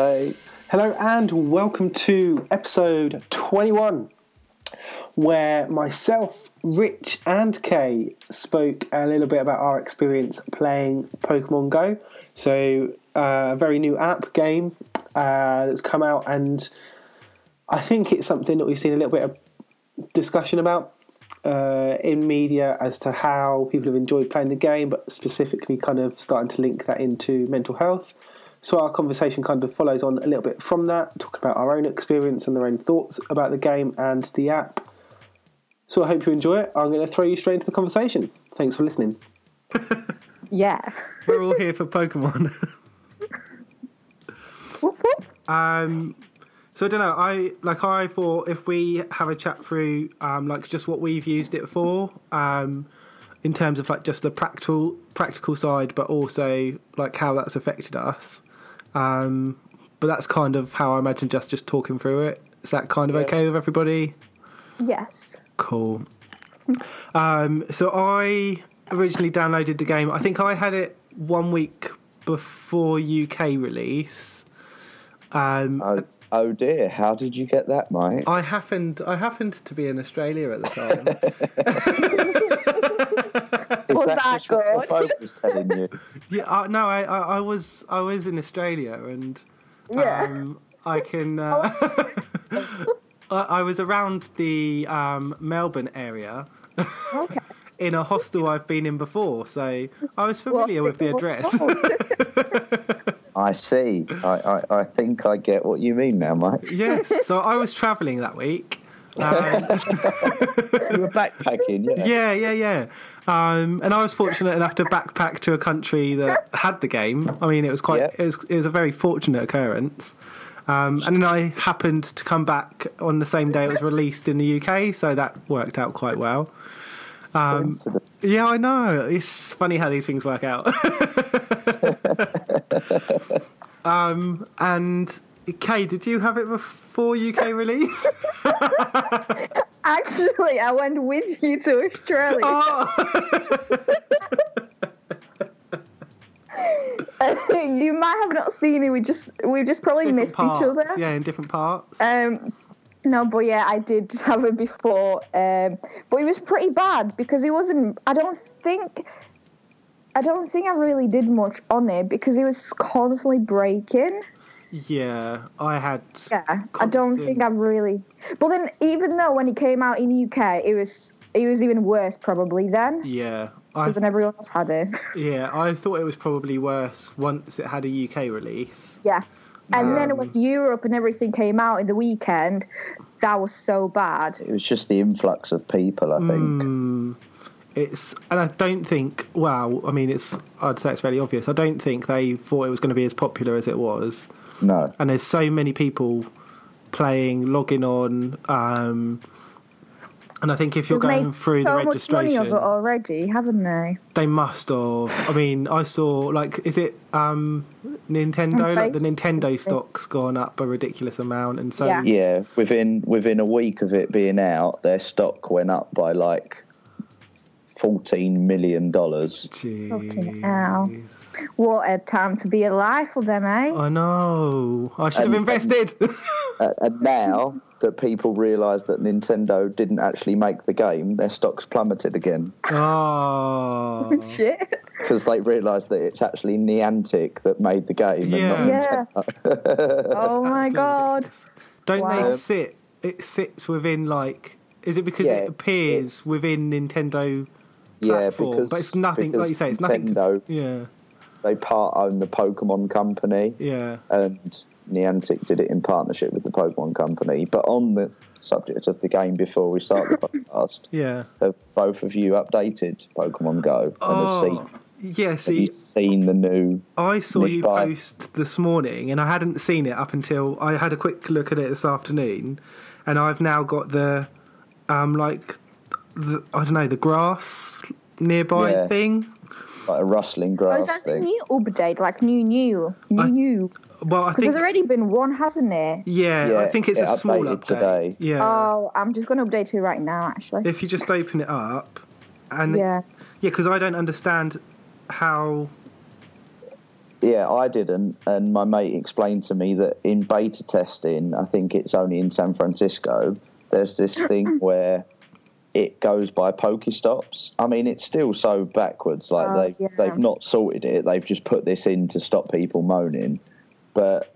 Hello and welcome to episode 21, where myself, Rich, and Kay spoke a little bit about our experience playing Pokemon Go. So, uh, a very new app game uh, that's come out, and I think it's something that we've seen a little bit of discussion about uh, in media as to how people have enjoyed playing the game, but specifically kind of starting to link that into mental health. So our conversation kind of follows on a little bit from that, talking about our own experience and their own thoughts about the game and the app. So I hope you enjoy it. I'm going to throw you straight into the conversation. Thanks for listening. Yeah. We're all here for Pokemon. Whoop, whoop. um, so I don't know. I like. I thought if we have a chat through, um, like just what we've used it for, um, in terms of like just the practical practical side, but also like how that's affected us. Um, but that's kind of how I imagine just just talking through it. Is that kind of Yeah. okay with everybody? Yes. Cool. Um, so I originally downloaded the game. I think I had it one week before UK release. Um, Oh, oh dear. How did you get that, Mike? I happened I happened to be in Australia at the time. Was that that just what the good? was telling you? yeah, uh, no, I, I, I was I was in Australia and Yeah. um, I can. Uh, I I was around the um, Melbourne area Okay. in a hostel I've been in before, so I was familiar with the address. I see. I, I, I think I get what you mean now, mate. yes, so I was travelling that week. Um, You were backpacking, yeah. yeah, yeah, yeah. Um, and I was fortunate enough to backpack to a country that had the game. I mean, it was quite. It, was, it was a very fortunate occurrence. Um, and then I happened to come back on the same day it was released in the UK, so that worked out quite well. Um, Yeah, I know. It's funny how these things work out. um, and Kay, did you have it before UK release? Actually, I went with you to Australia. oh, you might have not seen me. We just we've just probably different missed parts. each other. Yeah, in different parts. Um, no, but yeah, I did have it before. Um, but it was pretty bad because it wasn't. I don't think. I don't think I really did much on it because it was constantly breaking. yeah, I had. Yeah, I don't think I really. But then, even though when it came out in the UK, it was it was even worse probably then Yeah, because then everyone else had it. yeah I thought it was probably worse once it had a UK release. yeah, and then Um, when Europe and everything came out in the weekend, that was so bad. It was just the influx of people, I think. Mm, it's and I don't think. Well, I mean, it's. I'd say it's fairly obvious. I don't think they thought it was going to be as popular as it was. No. And there's so many people playing, logging on. Um, and I think if you're They've going made through so the much money registration, of it already, haven't they? they must have. I mean, I saw like, is it um, Nintendo? Like the Nintendo stock's gone up a ridiculous amount, and so Yeah. Yeah, within within a week of it being out, their stock went up by like fourteen million dollars. Fucking hell. Jeez. What a time to be alive for them, eh? I know. I should have And- invested. Uh, and now that people realised that Nintendo didn't actually make the game, their stock's plummeted again oh. Shit. because they realised that it's actually Niantic that made the game. Yeah. And not Yeah. Nintendo. Oh my god. ridiculous. Don't Wow. they sit? It sits within like. Is it because Yeah, it appears within Nintendo yeah, because but it's nothing. Like you say, it's nothing. Nintendo To, yeah, they part own the Pokemon company, yeah. and Niantic did it in partnership with the Pokemon company. But on the subject of the game, before we start the podcast, Yeah. have both of you updated Pokemon Go and Oh, have seen yeah. have See, you seen the new? I saw you Nick-bye. post this morning, and I hadn't seen it up until I had a quick look at it this afternoon, and I've now got the, um, like, the, I don't know, the grass nearby Yeah. thing. like a rustling Oh, grass is that the thing. new update? Like new, new, new, I- new? Well, I think. there's already been one, hasn't there? Yeah, I think it's it a small update. today. Yeah. Oh, I'm just going to update it right now, actually. if you just open it up, and yeah. Yeah, because I don't understand how Yeah, I didn't, and my mate explained to me that in beta testing, I think it's only in San Francisco. There's this thing where it goes by Pokestops. I mean, it's still so backwards. Like Oh, they yeah. they've not sorted it. They've just put this in to stop people moaning. But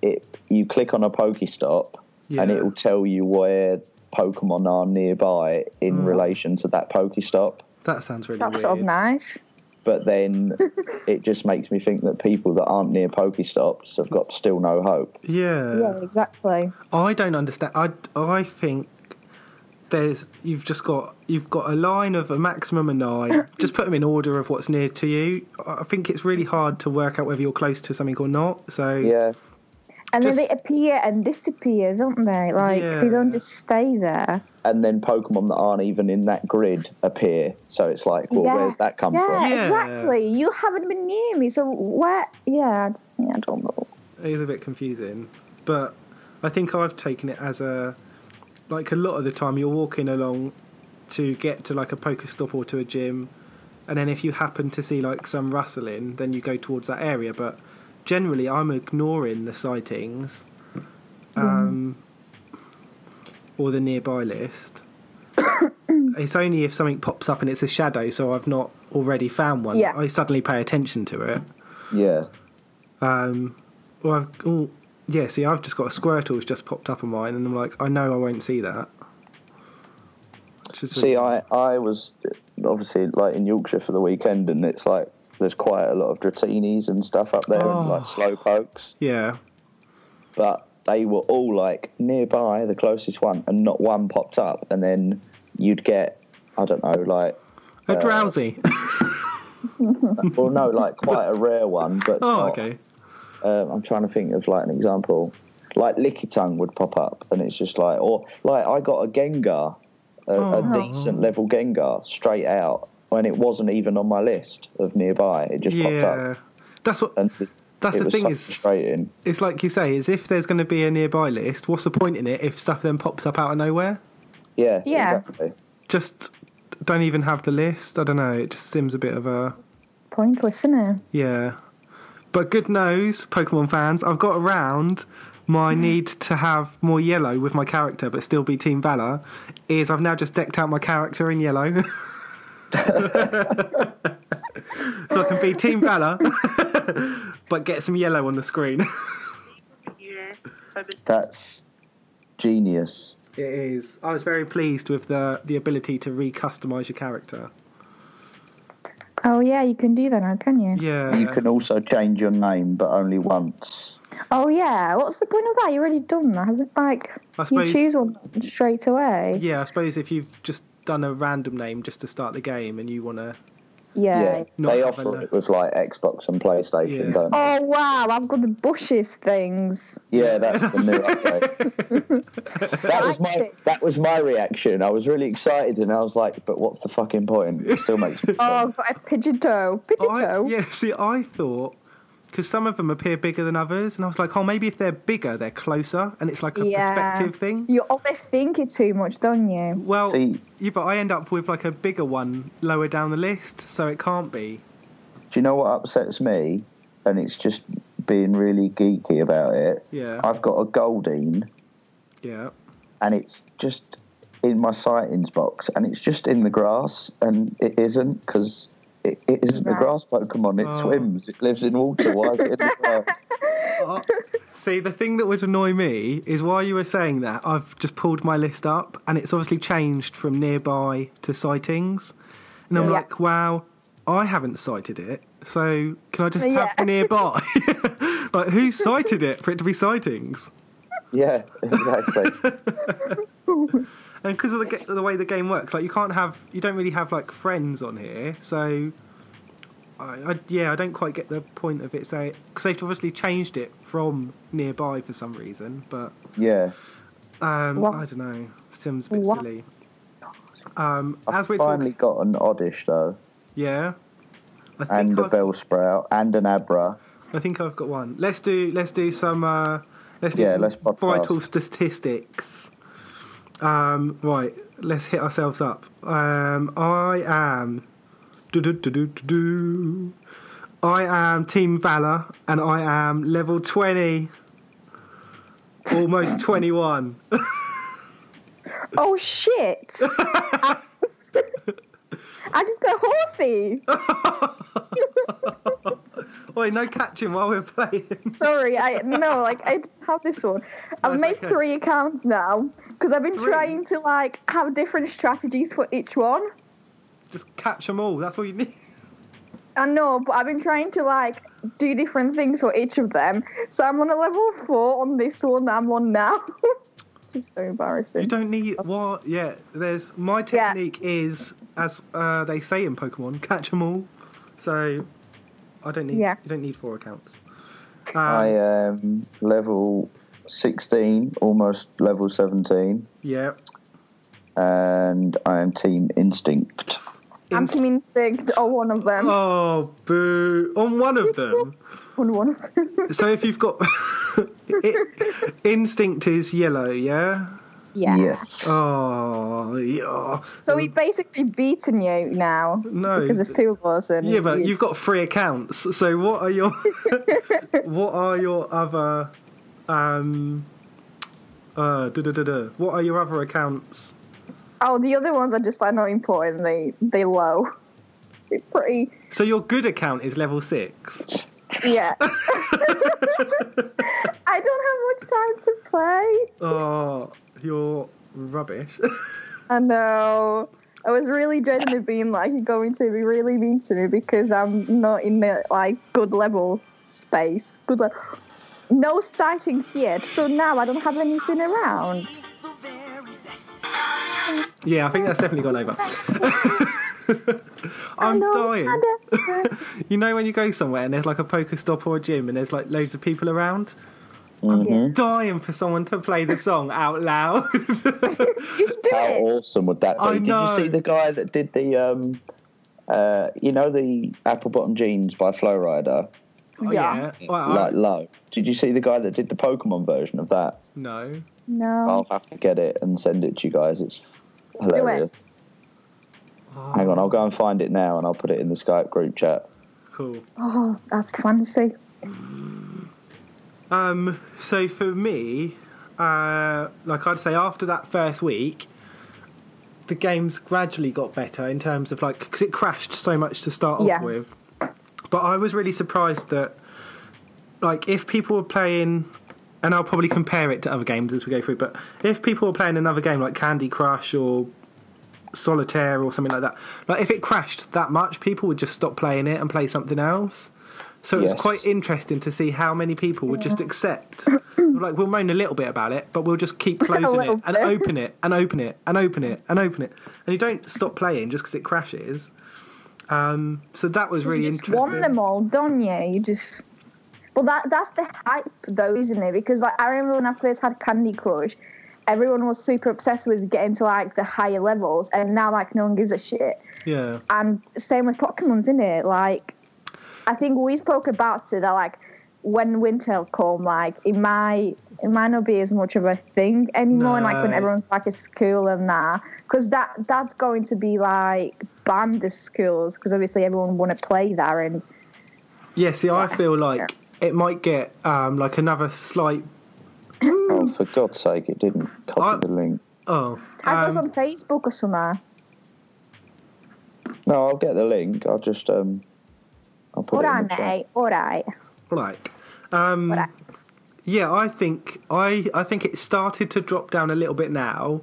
it you click on a Pokestop, and it will tell you where Pokemon are nearby in Mm. relation to that Pokestop. That sounds really That's weird. sort of nice. But then it just makes me think that people that aren't near Pokestops have got still no hope. Yeah. Yeah, exactly. I don't understand. I I think there's you've just got you've got a line of a maximum of nine. just put them in order of what's near to you. I think it's really hard to work out whether you're close to something or not. So Yeah, And Just- then they appear and disappear, don't they? Like they don't just stay there. and then Pokemon that aren't even in that grid appear. So it's like, well, Yeah. where's that come Yeah, from? Yeah. exactly. You haven't been near me, so where? Yeah, yeah, I don't know. it is a bit confusing. But I think I've taken it as a like a lot of the time you're walking along to get to like a Pokestop or to a gym, and then if you happen to see like some rustling, then you go towards that area. But generally, I'm ignoring the sightings, um, or the nearby list. it's only if something pops up and it's a shadow, so I've not already found one. Yeah. I suddenly pay attention to it. Yeah, Um, well, I've, oh, yeah, see, I've just got a Squirtle who's just popped up on mine, and I'm like, I know I won't see that. See, I, I was obviously like in Yorkshire for the weekend, and it's like there's quite a lot of Dratinis and stuff up there, and like Oh. Slowpokes, yeah, but they were all like nearby, the closest one, and not one popped up. And then you'd get, I don't know, like, a uh, Drowzee. well, no, like quite a rare one, but oh, not- okay. Um, I'm trying to think of like an example. Like Lickitung would pop up, and it's just like, or like I got a Gengar, a, Oh. a decent level Gengar, straight out when it wasn't even on my list of nearby. It just popped Yeah, up, that's what. and it, That's it the thing so is, frustrating. it's like you say, is if there's going to be a nearby list, what's the point in it if stuff then pops up out of nowhere? Yeah, Yeah. exactly. Just don't even have the list. I don't know. It just seems a bit of a Pointless, isn't it? yeah. But good news, Pokemon fans, I've got around my mm. need to have more yellow with my character but still be Team Valor is I've now just decked out my character in yellow. so I can be Team Valor but get some yellow on the screen. Yeah. That's genius. it is. I was very pleased with the the ability to re-customize your character. Oh yeah, you can do that now, can you? Yeah. You can also change your name, but only once. Oh yeah. What's the point of that? You already done that, haven't like I you suppose- choose one straight away. Yeah, I suppose if you've just done a random name just to start the game and you want to Yeah. Yeah, they have offer it with like Xbox and PlayStation, Yeah. don't they? Oh wow, I've got the bushes things. Yeah, that's the new update. that was my that was my reaction. I was really excited, and I was like, "But what's the fucking point?" It still makes me. Oh, I've got a Pidgeotto. I, Pidgeotto. yeah, see, I thought because some of them appear bigger than others, and I was like, oh, maybe if they're bigger, they're closer, and it's like a Yeah. perspective thing. You overthink it too much, don't you? Well, See- yeah, but I end up with like a bigger one lower down the list, so it can't be. Do you know what upsets me? And it's just being really geeky about it. Yeah, I've got a Goldeen, yeah. and it's just in my sightings box, and it's just in the grass, and it isn't because. It, it isn't a grass Pokemon. It Oh. swims. It lives in water. Why is it in the grass? Uh, see, the thing that would annoy me is while you were saying that, I've just pulled my list up, and it's obviously changed from nearby to sightings, and I'm Yeah. like, wow, I haven't sighted it, so can I just have Yeah. the nearby? like, who sighted it for it to be sightings? Yeah, exactly. And because of the, ga- the way the game works, like you can't have, you don't really have like friends on here, so. I, I, yeah, I don't quite get the point of it. So, because they've obviously changed it from nearby for some reason, but yeah. Um, What? I don't know. Seems a bit What? silly. Um, I've as we're finally talking, got an Oddish though, yeah, I think and a I've, Bellsprout, and an Abra. I think I've got one. Let's do let's do some uh, let's do Yeah, some let's vital statistics. Um, right, let's hit ourselves up. Um, I am. I am Team Valor, and I am level twenty, almost twenty-one. Oh shit! I, I just got Horsea. Oi, no catching while we're playing. Sorry, I no, like I have this one. I've That's made okay. three accounts now because I've been Three? trying to like have different strategies for each one. Just catch them all. That's all you need. I know, but I've been trying to like do different things for each of them. So I'm on a level four on this one I'm on now. Just so embarrassing. You don't need what? Yeah, there's my Yeah. technique is as uh, they say in Pokemon, catch them all. So I don't need. Yeah. You don't need four accounts. Um, I am level 16, almost level 17, yeah. and I am Team Instinct. I'm Team Instinct or one of them. Oh, boo! On one of them. On one of them. so if you've got it, instinct is yellow, yeah. Yeah. Yes. Oh, yeah. So we've basically beaten you now. No. Because there's two of us. And Yeah, but you- you've got three accounts. So what are your what are your other um uh da, da, da, da. what are your other accounts? Oh, the other ones are just like not important. They they low. They're pretty. So your good account is level six. Yeah. I don't have much time to play. Oh, you're rubbish. I know. I was really dreading it being like you're going to be really mean to me because I'm not in the like good level space. Good level. No sightings yet, so now I don't have anything around. yeah, I think that's definitely gone over. I'm dying. You know when you go somewhere and there's like a Pokestop or a gym and there's like loads of people around? Yeah. Dying for someone to play the song out loud. You should do How it. awesome would that be? I Did know. you see the guy that did the, um, uh, you know, the Apple Bottom Jeans by Flo Rida, Yeah. Well, I- like low? Did you see the guy that did the Pokemon version of that? no. No. I'll have to get it and send it to you guys. It's hilarious. Oh, Hang on, I'll go and find it now and I'll put it in the Skype group chat. Cool. Oh, that's fantasy. Um, so for me, uh, like I'd say after that first week, the games gradually got better in terms of like because it crashed so much to start Yeah. off with. But I was really surprised that, like, if people were playing, and I'll probably compare it to other games as we go through. But if people were playing another game like Candy Crush or Solitaire or something like that, like if it crashed that much, people would just stop playing it and play something else. So it was quite interesting to see how many people would just accept. like we'll moan a little bit about it, but we'll just keep closing it and bit. open it and open it and open it and open it, and you don't stop playing just because it crashes. Um, so that was really you just interesting. want them all, don't you? You just. Well, that that's the hype, though, isn't it? Because like I remember when I first had Candy Crush, everyone was super obsessed with getting to like the higher levels, and now like no one gives a shit. Yeah, And same with Pokemon's, isn't it? Like, I think we spoke about it that like when winter come, like it might it might not be as much of a thing anymore, and like when everyone's back at school and that, because that that's going to be like banned as schools, because obviously everyone want to play there, and yeah. See, I feel like it might get um, like another slight. Oh, for God's sake, it didn't copy I- the link. Oh, tag us um, on Facebook or somewhere. No, I'll get the link. I'll just um, I'll put All it in right, the chat. mate. All right. Right. Um, All right. yeah, I think I I think it started to drop down a little bit now.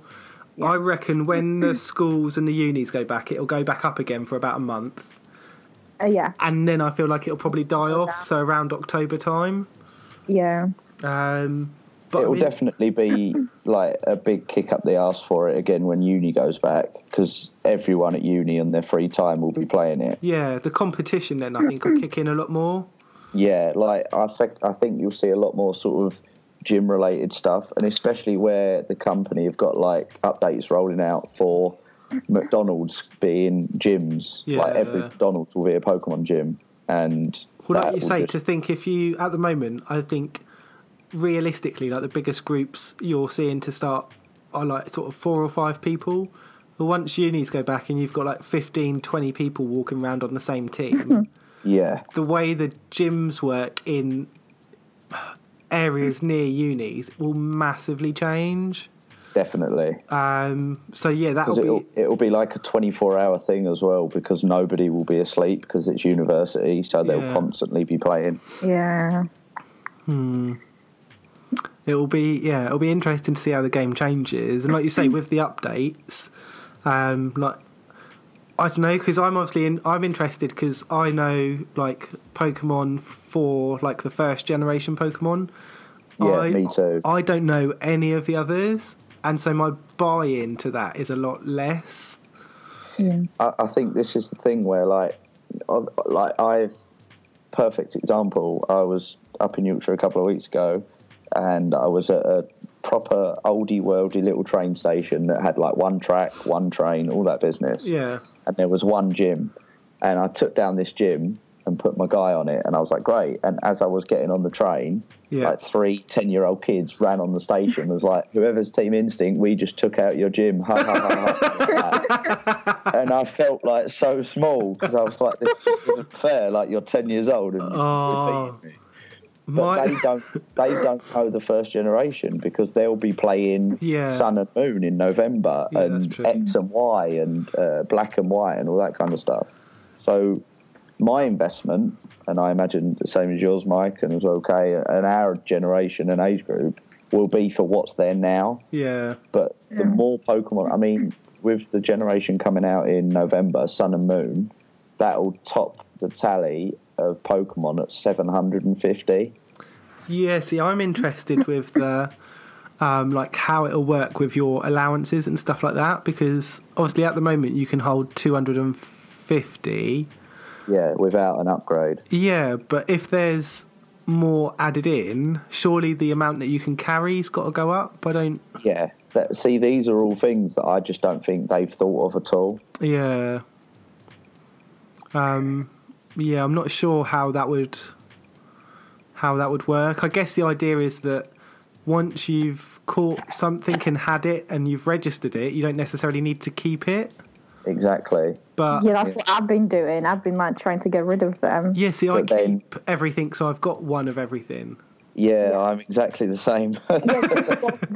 I reckon when the schools and the unis go back, it'll go back up again for about a month, Uh, yeah, and then I feel like it'll probably die off. So around October time. yeah. Um, but It I will mean, definitely be like a big kick up the arse for it again when uni goes back because everyone at uni in their free time will be playing it. yeah, the competition then I think will kick in a lot more. Yeah, like I think I think you'll see a lot more sort of gym related stuff, and especially where the company have got like updates rolling out for McDonald's being gyms. Yeah. Like every McDonald's will be a Pokemon gym, and Well, like you say, just- to think if you at the moment, I think realistically, like the biggest groups you're seeing to start are like sort of four or five people. But once unis go back and you've got like 15, 20 people walking around on the same team, Yeah, the way the gyms work in areas near unis will massively change. definitely. Um, so yeah, that'll Because it'll, be it'll be like a 24 hour thing as well because nobody will be asleep because it's university, so they'll Yeah. constantly be playing. Yeah. It'll be yeah, it'll be interesting to see how the game changes. And like you say, with the updates, um, like I don't know because I'm obviously in, I'm interested because I know like Pokemon for like the first generation Pokemon. Yeah, I, me too. I don't know any of the others, and so my buy-in to that is a lot less. I, I think this is the thing where like I- like I've perfect example. I was up in Yorkshire a couple of weeks ago, and I was at a proper oldie worldy little train station that had like one track, one train, all that business. Yeah, And there was one gym, and I took down this gym and put my guy on it, and I was like, great. And as I was getting on the train, Yeah. like three 10 year old kids ran on the station. and was like, whoever's team instinct, we just took out your gym. Ha ha ha and I felt like so small because I was like, this isn't fair. Like you're 10 years old and Oh. you're beating oh. me. But my they don't. They don't know the first generation because they'll be playing Yeah. Sun and Moon in November Yeah, and. X and Y and uh, Black and White and all that kind of stuff. So my investment, and I imagine the same as yours, Mike, and as okay, and our generation and age group will be for what's there now. yeah, But the more Pokemon, I mean, with the generation coming out in November, Sun and Moon, that'll top the tally of Pokemon at 750. yeah. See, I'm interested with the. Um, like how it'll work with your allowances and stuff like that, because obviously at the moment you can hold 250, Yeah, without an upgrade. Yeah, but if there's more added in, surely the amount that you can carry's got to go up. I don't. Yeah. That, see, these are all things that I just don't think they've thought of at all. Yeah. Um. Yeah, I'm not sure how that would. How that would work. I guess the idea is that once you've caught something and had it and you've registered it, you don't necessarily need to keep it. Exactly. But Yeah, that's what I've been doing. I've been like trying to get rid of them. yeah, see, I then- keep everything, so I've got one of everything. Yeah, I'm exactly the same. Yeah,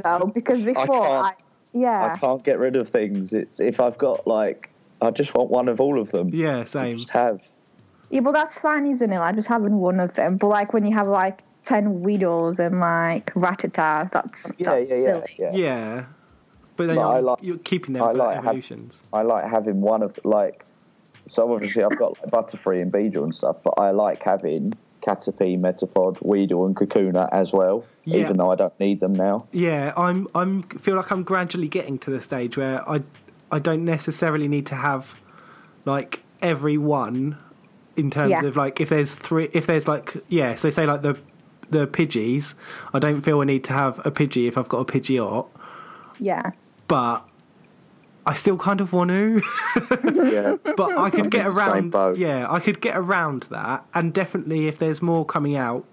though, because before can't- I, yeah, I can't get rid of things. It's if I've got like, I just want one of all of them. Yeah, to same. Just have. Yeah, but that's fine, isn't it? Like just having one of them. But like when you have like ten Weedles and like Rattatas, that's Yeah, that's yeah, yeah, silly. yeah. Yeah. But then But I you're, like- you're keeping them I for like have- I like having one of like. So obviously I've got like Butterfree and Beedrill and stuff, but I like having Caterpie, Metapod, Weedle, and Kakuna as well. Yeah. Even though I don't need them now. Yeah, I'm I'm feel like I'm gradually getting to the stage where I I don't necessarily need to have like every one in terms Yeah. of like if there's three if there's like yeah, so say like the the Pidgeys, I don't feel I need to have a Pidgey if I've got a Pidgeot, Yeah. but I still kind of want to. Yeah. but I could get in the same around. boat. Yeah, I could get around that, and definitely if there's more coming out,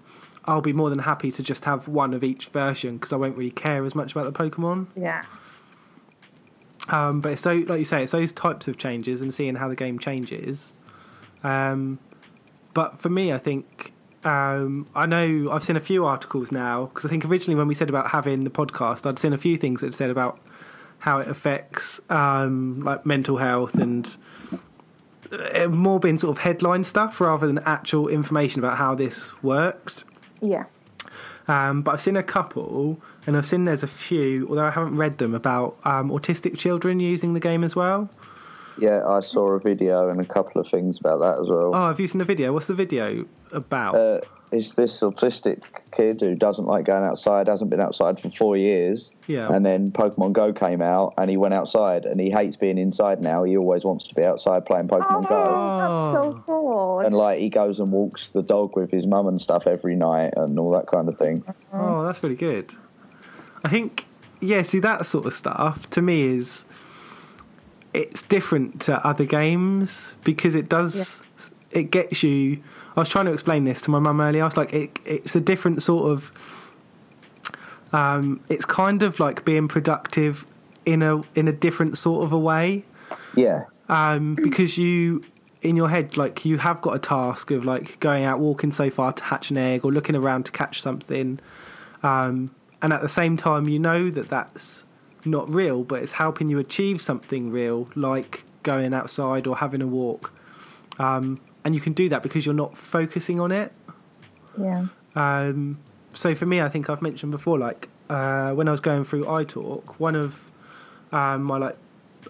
I'll be more than happy to just have one of each version because I won't really care as much about the Pokemon. Yeah. Um, but it's so, like you say, it's those types of changes and seeing how the game changes. Um, but for me, I think um, I know I've seen a few articles now because I think originally when we said about having the podcast, I'd seen a few things that said about how it affects um, like mental health and uh, more been sort of headline stuff rather than actual information about how this worked. Yeah. Um, but I've seen a couple, and I've seen there's a few, although I haven't read them, about um, autistic children using the game as well. Yeah, I saw a video and a couple of things about that as well. Oh, have you seen the video? What's the video about? Uh, it's this autistic kid who doesn't like going outside, hasn't been outside for four years. Yeah. And then Pokemon Go came out and he went outside and he hates being inside now. He always wants to be outside playing Pokemon Go. Oh, that's so cool. And like he goes and walks the dog with his mum and stuff every night and all that kind of thing. oh, that's really good. I think, yeah, see, that sort of stuff to me is. It's different to other games because it does. It gets you. I was trying to explain this to my mum earlier. I was like, it, it's a different sort of. Um, it's kind of like being productive in a in a different sort of a way. Yeah. um, because you in your head, like you have got a task of like going out walking so far to hatch an egg or looking around to catch something, um, and at the same time, you know that that's not real, but it's helping you achieve something real, like going outside or having a walk. Um, and you can do that because you're not focusing on it. Yeah. Um, so for me, I think I've mentioned before, like uh, when I was going through iTalk, one of um, my like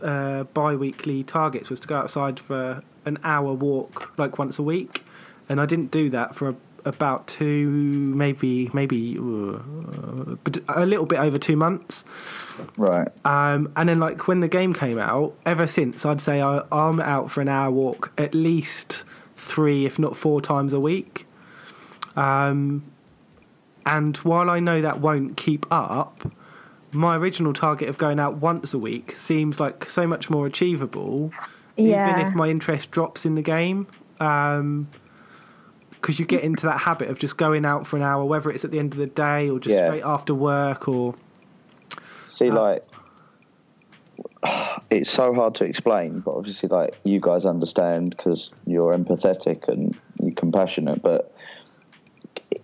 uh, bi-weekly targets was to go outside for an hour walk, like once a week, and I didn't do that for a, about two, maybe maybe uh, but a little bit over two months. Right. Um, and then, like when the game came out, ever since I'd say I, I'm out for an hour walk at least three, if not four times a week. Um, and while I know that won't keep up, my original target of going out once a week seems like so much more achievable, yeah. even if my interest drops in the game. Um 'cause because you get into that habit of just going out for an hour, whether it's at the end of the day or just Yeah. straight after work or See, Uh, like, it's so hard to explain, but obviously, like, you guys understand because you're empathetic and you're compassionate, but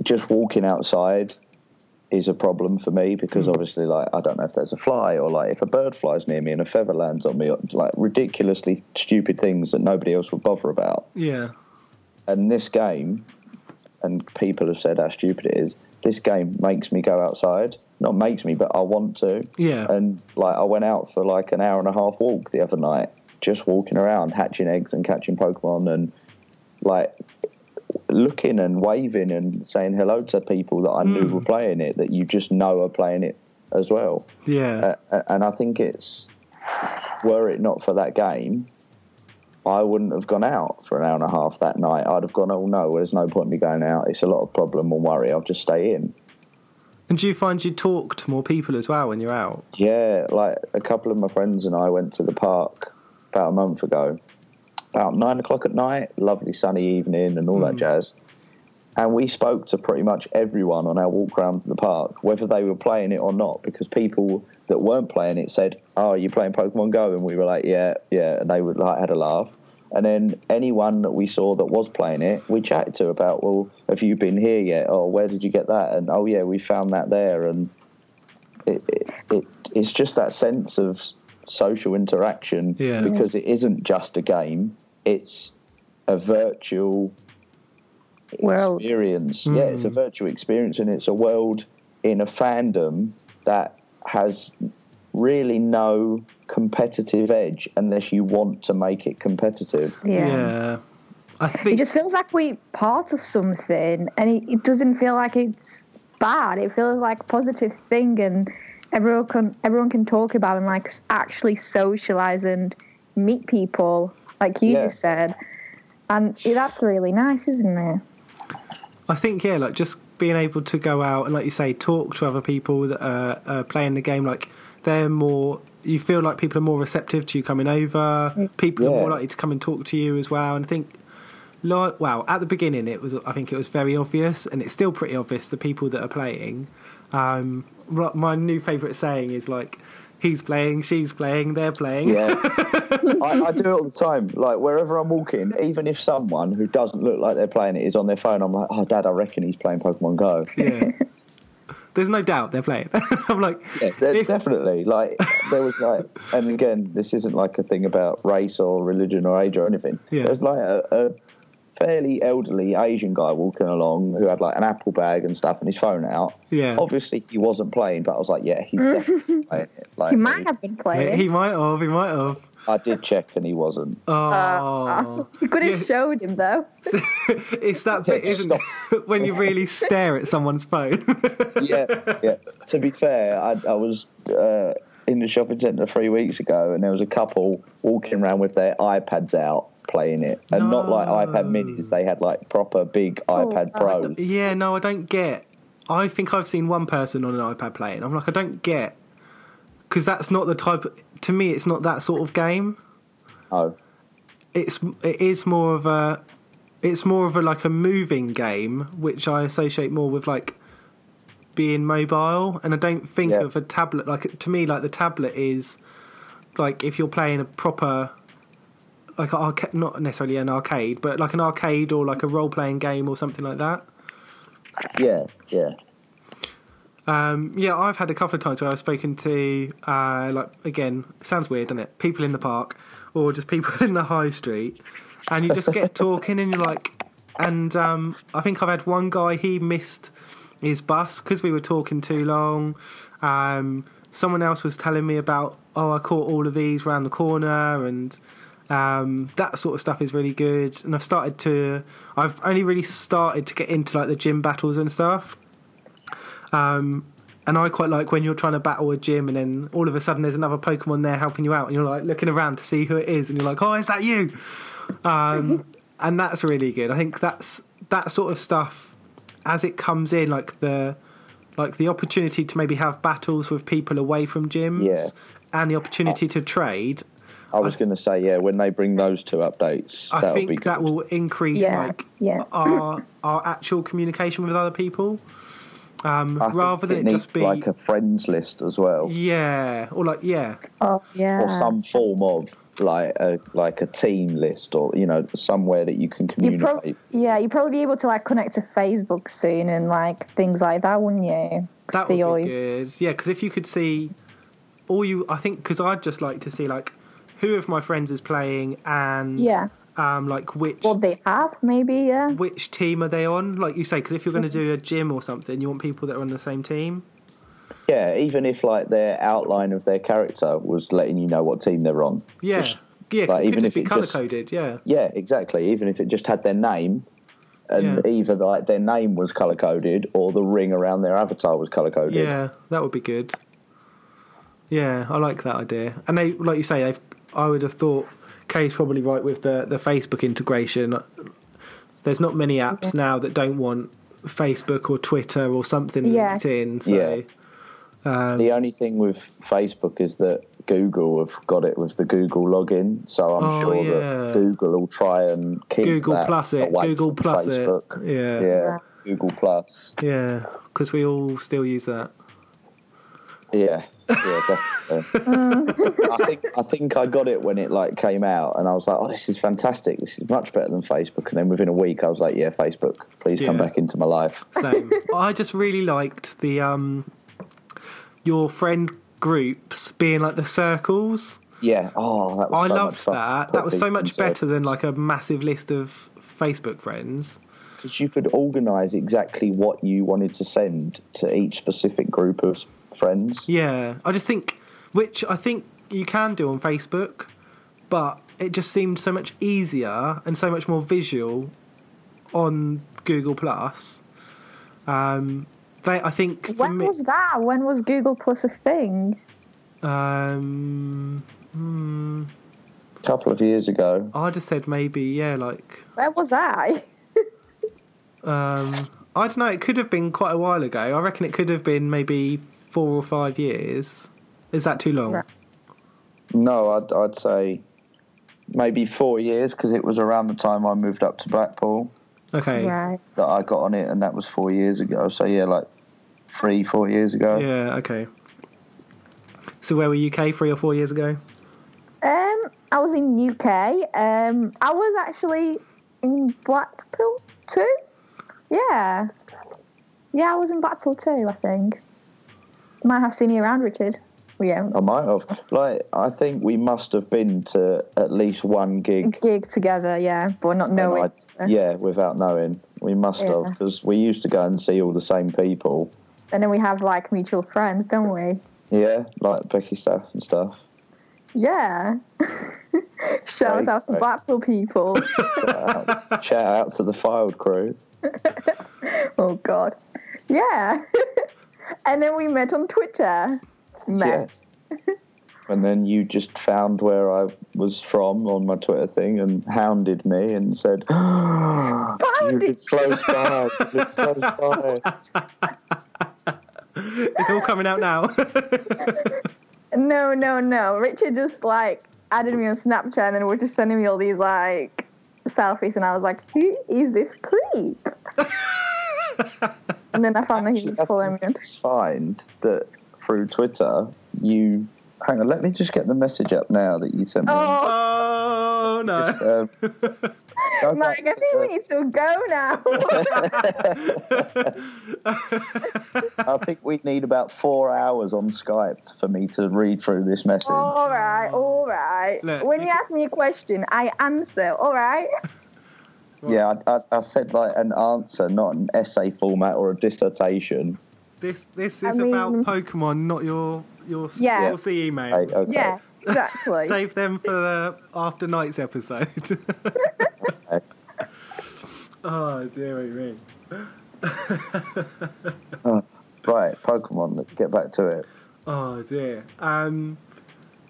just walking outside is a problem for me because obviously, like, I don't know if there's a fly or, like, if a bird flies near me and a feather lands on me, like, ridiculously stupid things that nobody else would bother about. yeah. And this game, and people have said how stupid it is, this game makes me go outside. Not makes me, but I want to. Yeah. And like I went out for like an hour and a half walk the other night, just walking around, hatching eggs and catching Pokemon and like looking and waving and saying hello to people that I knew were playing it that you just know are playing it as well. Yeah. Uh, and I think it's were it not for that game, I wouldn't have gone out for an hour and a half that night. I'd have gone, oh no, there's no point in me going out. It's a lot of problem and worry. I'll just stay in. and do you find you talk to more people as well when you're out? Yeah, like a couple of my friends and I went to the park about a month ago, about nine o'clock at night, lovely sunny evening and all that hmm. jazz. And we spoke to pretty much everyone on our walk around the park, whether they were playing it or not, because people that weren't playing it said, "Oh, are you playing Pokemon Go?" And we were like, "Yeah, yeah," and they would like had a laugh. And then anyone that we saw that was playing it, we chatted to about, "Well, have you been here yet? Or where did you get that?" And oh yeah, we found that there. And it, it, it it's just that sense of social interaction Yeah. because it isn't just a game; it's a virtual World. experience. Yeah, it's a mm. virtual experience, and it's a world in a fandom that has really no competitive edge unless you want to make it competitive. Yeah. I think It just feels like we're part of something, and it, it doesn't feel like it's bad. It feels like a positive thing, and everyone can everyone can talk about and like actually socialize and meet people, like you Yeah. just said. And that's really nice, isn't it? I think yeah, like just being able to go out and like you say, talk to other people that are, are playing the game. Like they're more. You feel like people are more receptive to you coming over. People are more likely to come and talk to you as well. And I think, like, wow, at the beginning it was. I think it was very obvious, and it's still pretty obvious. The people that are playing. Um, my new favourite saying is like, "He's playing, she's playing, they're playing." Yeah, I, I do it all the time. Like wherever I'm walking, even if someone who doesn't look like they're playing it is on their phone, I'm like, "Oh, Dad, I reckon he's playing Pokemon Go." Yeah. There's no doubt they're playing. I'm like, Yeah, if- definitely. Like there was like, and again, this isn't like a thing about race or religion or age or anything. Yeah. There's like a, a fairly elderly Asian guy walking along who had like an apple bag and stuff and his phone out. Yeah. Obviously, he wasn't playing, but I was like, yeah, he's definitely playing it. Like, He might have been Yeah, playing. he might have. He might have. I did check and he wasn't. Oh, you could have Yeah. showed him though. it's that bit, isn't it? when you really stare at someone's phone. yeah, yeah. To be fair, I, I was uh, in the shopping centre three weeks ago, and there was a couple walking around with their iPads out playing it, and not like iPad Minis. They had like proper big oh, iPad Pros. yeah, no, I don't get. I think I've seen one person on an iPad playing. I'm like, I don't get because that's not the type. To me, it's not that sort of game. Oh, It's it is more of a. It's more of a like a moving game, which I associate more with like being mobile, and I don't think Yeah. of a tablet like to me like the tablet is like if you're playing a proper like an arcade, not necessarily an arcade, but like an arcade or like a role playing game or something like that. Yeah, yeah. Um, yeah, I've had a couple of times where I've spoken to, uh, like, again, sounds weird, doesn't it? People in the park or just people in the high street, and you just get talking, and you're like, and um, I think I've had one guy, he missed his bus because we were talking too long. Um, someone else was telling me about, oh, I caught all of these round the corner, and um, that sort of stuff is really good. And I've started to, I've only really started to get into like the gym battles and stuff. Um, and I quite like when you're trying to battle a gym and then all of a sudden there's another Pokemon there helping you out and you're like looking around to see who it is and you're like, oh, is that you? Um, and that's really good. I think that's that sort of stuff as it comes in, like the like the opportunity to maybe have battles with people away from gyms Yeah. and the opportunity to trade. I was going to say, yeah, when they bring those two updates, I that'll think be good. that will increase Yeah, like yeah. our our actual communication with other people. Um, rather than it, needs just be like a friends list as well, yeah, or like yeah, Oh yeah. or some form of like a like a team list, or you know, somewhere that you can You communicate. prob- yeah, you'd probably be able to like connect to Facebook soon and like things like that, wouldn't you? That would they be always- good. Yeah, because if you could see, all you, I think, because I'd just like to see like who of my friends is playing and Yeah. um, like which What they have, maybe. Yeah. which team are they on? Like you say, because if you're going to do a gym or something, you want people that are on the same team. Yeah, even if like their outline of their character was letting you know what team they're on. Yeah, Just- yeah. 'cause like, it even could just if be color coded. Yeah, Yeah, exactly. Even if it just had their name, and Yeah. either like their name was color coded or the ring around their avatar was color coded. yeah, that would be good. Yeah, I like that idea. And they, like you say, they've. I would have thought Kay's probably right with the the Facebook integration. There's not many apps now that don't want Facebook or Twitter or something Yeah. linked in. So Yeah. um, The only thing with Facebook is that Google have got it with the Google login, so I'm Oh, sure yeah. that Google will try and keep Google that Plus it, Google Plus Facebook. it. Yeah, Yeah, Google Plus. yeah, because we all still use that. Yeah, yeah, definitely. I think I think I got it when it like came out, and I was like, "Oh, this is fantastic! This is much better than Facebook." And then within a week, I was like, "Yeah, Facebook, please come Yeah. back into my life." Same. I just really liked the um, your friend groups being like the circles. Yeah. Oh, that was I so much loved fun. that. Put That was so people much into- better than like a massive list of Facebook friends. because you could organise exactly what you wanted to send to each specific group of friends. Yeah, I just think, which I think you can do on Facebook, but it just seemed so much easier and so much more visual on Google Plus. Um, they, I think When me, was that? When was Google Plus a thing? um, hmm, A couple of years ago, I just said maybe yeah, like Where was I? um, I don't know. It could have been quite a while ago. I reckon it could have been maybe four or five years. Is that too long? No, I'd, I'd say maybe four years because it was around the time I moved up to Blackpool Okay. Right. that I got on it, and that was four years ago. So yeah, like three, four years ago. Yeah. Okay. So where were you, UK, three or four years ago? Um, I was in UK. Um, I was actually in Blackpool too. Yeah. Yeah, I was in Blackpool too. I think. Might have seen you around, Richard. Yeah. I might have. Like, I think we must have been to at least one gig. Gig together, yeah, but not knowing. I- yeah, without knowing, we must have because we used to go and see all the same people. And then we have like mutual friends, don't we? Yeah, like Becky stuff and stuff. Yeah. Shout Great, out to great. Blackpool people. Shout out, shout out to the Filed crew. oh God. Yeah. And then we met on Twitter. Met. And then you just found where I was from on my Twitter thing and hounded me and said, "You live close by. You live close by." It's all coming out now. No, no, no. Richard just like added me on Snapchat and was just sending me all these like selfies, and I was like, "Who is this creep?" and then I found that he was Actually, I following me. think on it's find that through Twitter, you. Hang on, let me just get the message up now that you sent me. Oh, Oh no. Um, go Mike, I think we need to go now. I think we need about four hours on Skype for me to read through this message. all right, all right. Look, when you you ask me a question, I answer. All right. Yeah, I, I, I said like an answer, not an essay format or a dissertation. This this is I about Pokemon, not your your Yeah. saucy emails. Right, okay. Yeah, exactly. Save them for the after nights episode. Oh dear me. Right, Pokemon. Let's get back to it. Oh dear. Um,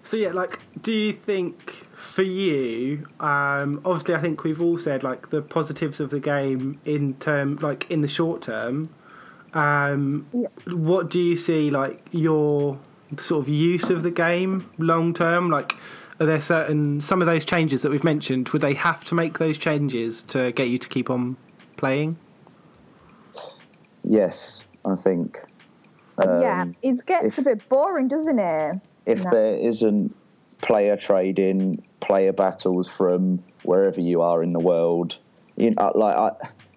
so yeah, like, do you think for you? Um, obviously, I think we've all said like the positives of the game in term, like in the short term. Um, Yeah. What do you see like your sort of use of the game long term? Like, are there certain some of those changes that we've mentioned? Would they have to make those changes to get you to keep on playing? Yes, I think. Um, yeah, it gets if- a bit boring, doesn't it? If No. there isn't player trading, player battles from wherever you are in the world, you know, like I,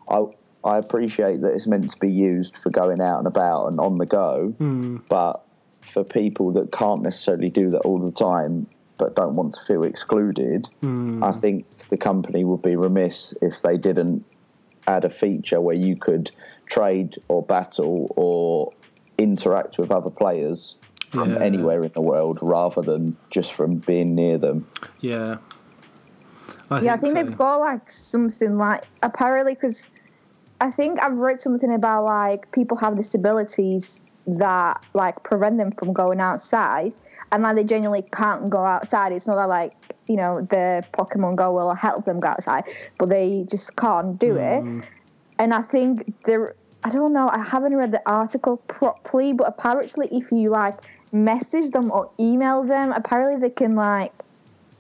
I, I appreciate that it's meant to be used for going out and about and on the go, hmm. but for people that can't necessarily do that all the time, but don't want to feel excluded, hmm. I think the company would be remiss if they didn't add a feature where you could trade or battle or interact with other players from Yeah. anywhere in the world rather than just from being near them. Yeah. I yeah, I think so. they've got like something like apparently because I think I've read something about like people have disabilities that like prevent them from going outside, and like they genuinely can't go outside. It's not that like you know the Pokemon Go will help them go outside, but they just can't do it. Hmm. And I think there, I don't know, I haven't read the article properly, but apparently if you like message them or email them, apparently they can like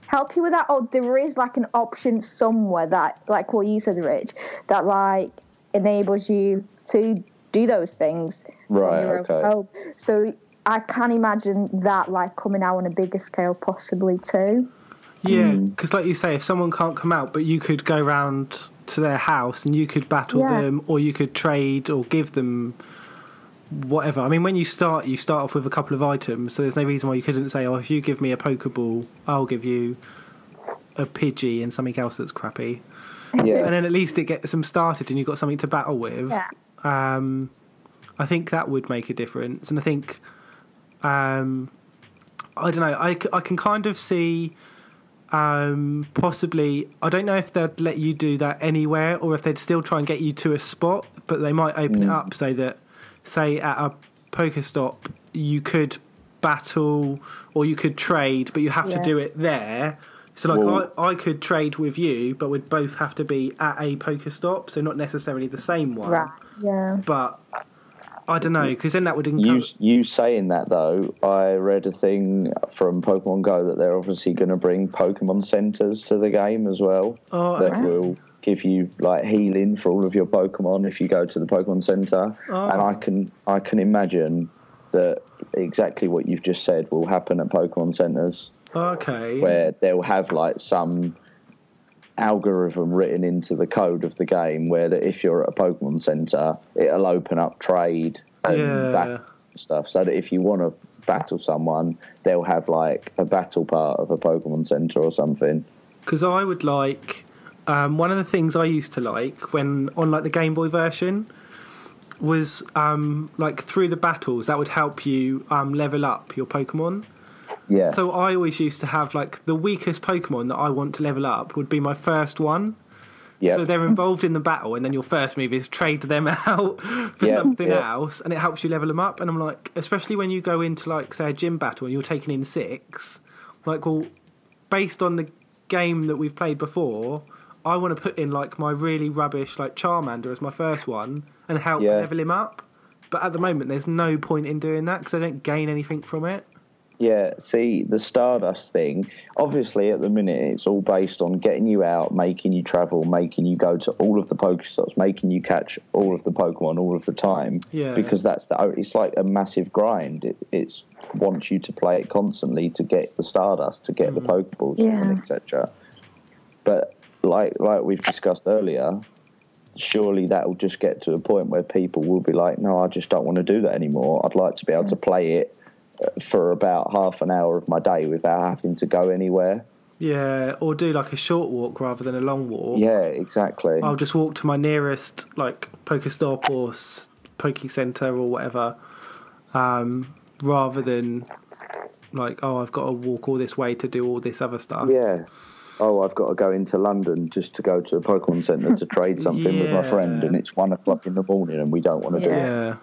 help you with that or there is like an option somewhere that like what you said rich that like enables you to do those things Right, okay. home. so i can imagine that like coming out on a bigger scale possibly too Yeah, Hmm. because like you say, if someone can't come out, but you could go round to their house and you could battle Yeah. them, or you could trade or give them whatever. I mean, when you start, you start off with a couple of items, so there's no reason why you couldn't say, "Oh, if you give me a Pokeball, I'll give you a Pidgey and something else that's crappy." Yeah, And then at least it gets them started, and you've got something to battle with. yeah Um, I think that would make a difference, and I think, um, I don't know. I I can kind of see, um, possibly. I don't know if they'd let you do that anywhere, or if they'd still try and get you to a spot, but they might open it up so that, say, at a Pokestop, you could battle or you could trade, but you have Yeah. to do it there. So, like, Well- I, I could trade with you, but we'd both have to be at a Pokestop, so not necessarily the same one right yeah but I don't know because then that would you encourage. you saying that though, I read a thing from Pokemon Go that they're obviously going to bring Pokemon centers to the game as well. Oh, that okay. will give you like healing for all of your Pokemon if you go to the Pokemon Center. Oh. And I can I can imagine that exactly what you've just said will happen at Pokemon centers Okay. where they'll have like some algorithm written into the code of the game where that if you're at a Pokemon Center, it'll open up trade and Yeah. stuff. So that if you want to battle someone, they'll have like a battle part of a Pokemon Center or something. Because I would like um, one of the things I used to like when on like the Game Boy version was um, like through the battles that would help you um, level up your Pokemon. Yeah. So I always used to have like the weakest Pokemon that I want to level up would be my first one. yeah. So they're involved in the battle, and then your first move is trade them out for Yeah, something yeah. else, and it helps you level them up. And I'm like, especially when you go into like say a gym battle and you're taking in six, like, well, based on the game that we've played before, I want to put in like my really rubbish like Charmander as my first one and help Yeah. level him up. But at the moment, there's no point in doing that because I don't gain anything from it. Yeah, see, the Stardust thing, obviously at the minute it's all based on getting you out, making you travel, making you go to all of the Pokestops, making you catch all of the Pokemon all of the time. Yeah. Because that's the, it's like a massive grind. It it's wants you to play it constantly to get the Stardust, to get the hmm. Pokeballs, Yeah. and etc. but like like we've discussed earlier, surely that will just get to a point where people will be like, no, I just don't want to do that anymore. I'd like to be able to play it uh, for about half an hour of my day without having to go anywhere. Yeah, or do like a short walk rather than a long walk. Yeah, exactly. I'll just walk to my nearest like Pokestop or s- Poke Center or whatever, um, rather than like oh I've got to walk all this way to do all this other stuff. Yeah. Oh, I've got to go into London just to go to a Pokemon Centre to trade something with my friend, and it's one o'clock in the morning, and we don't want to do it. Yeah,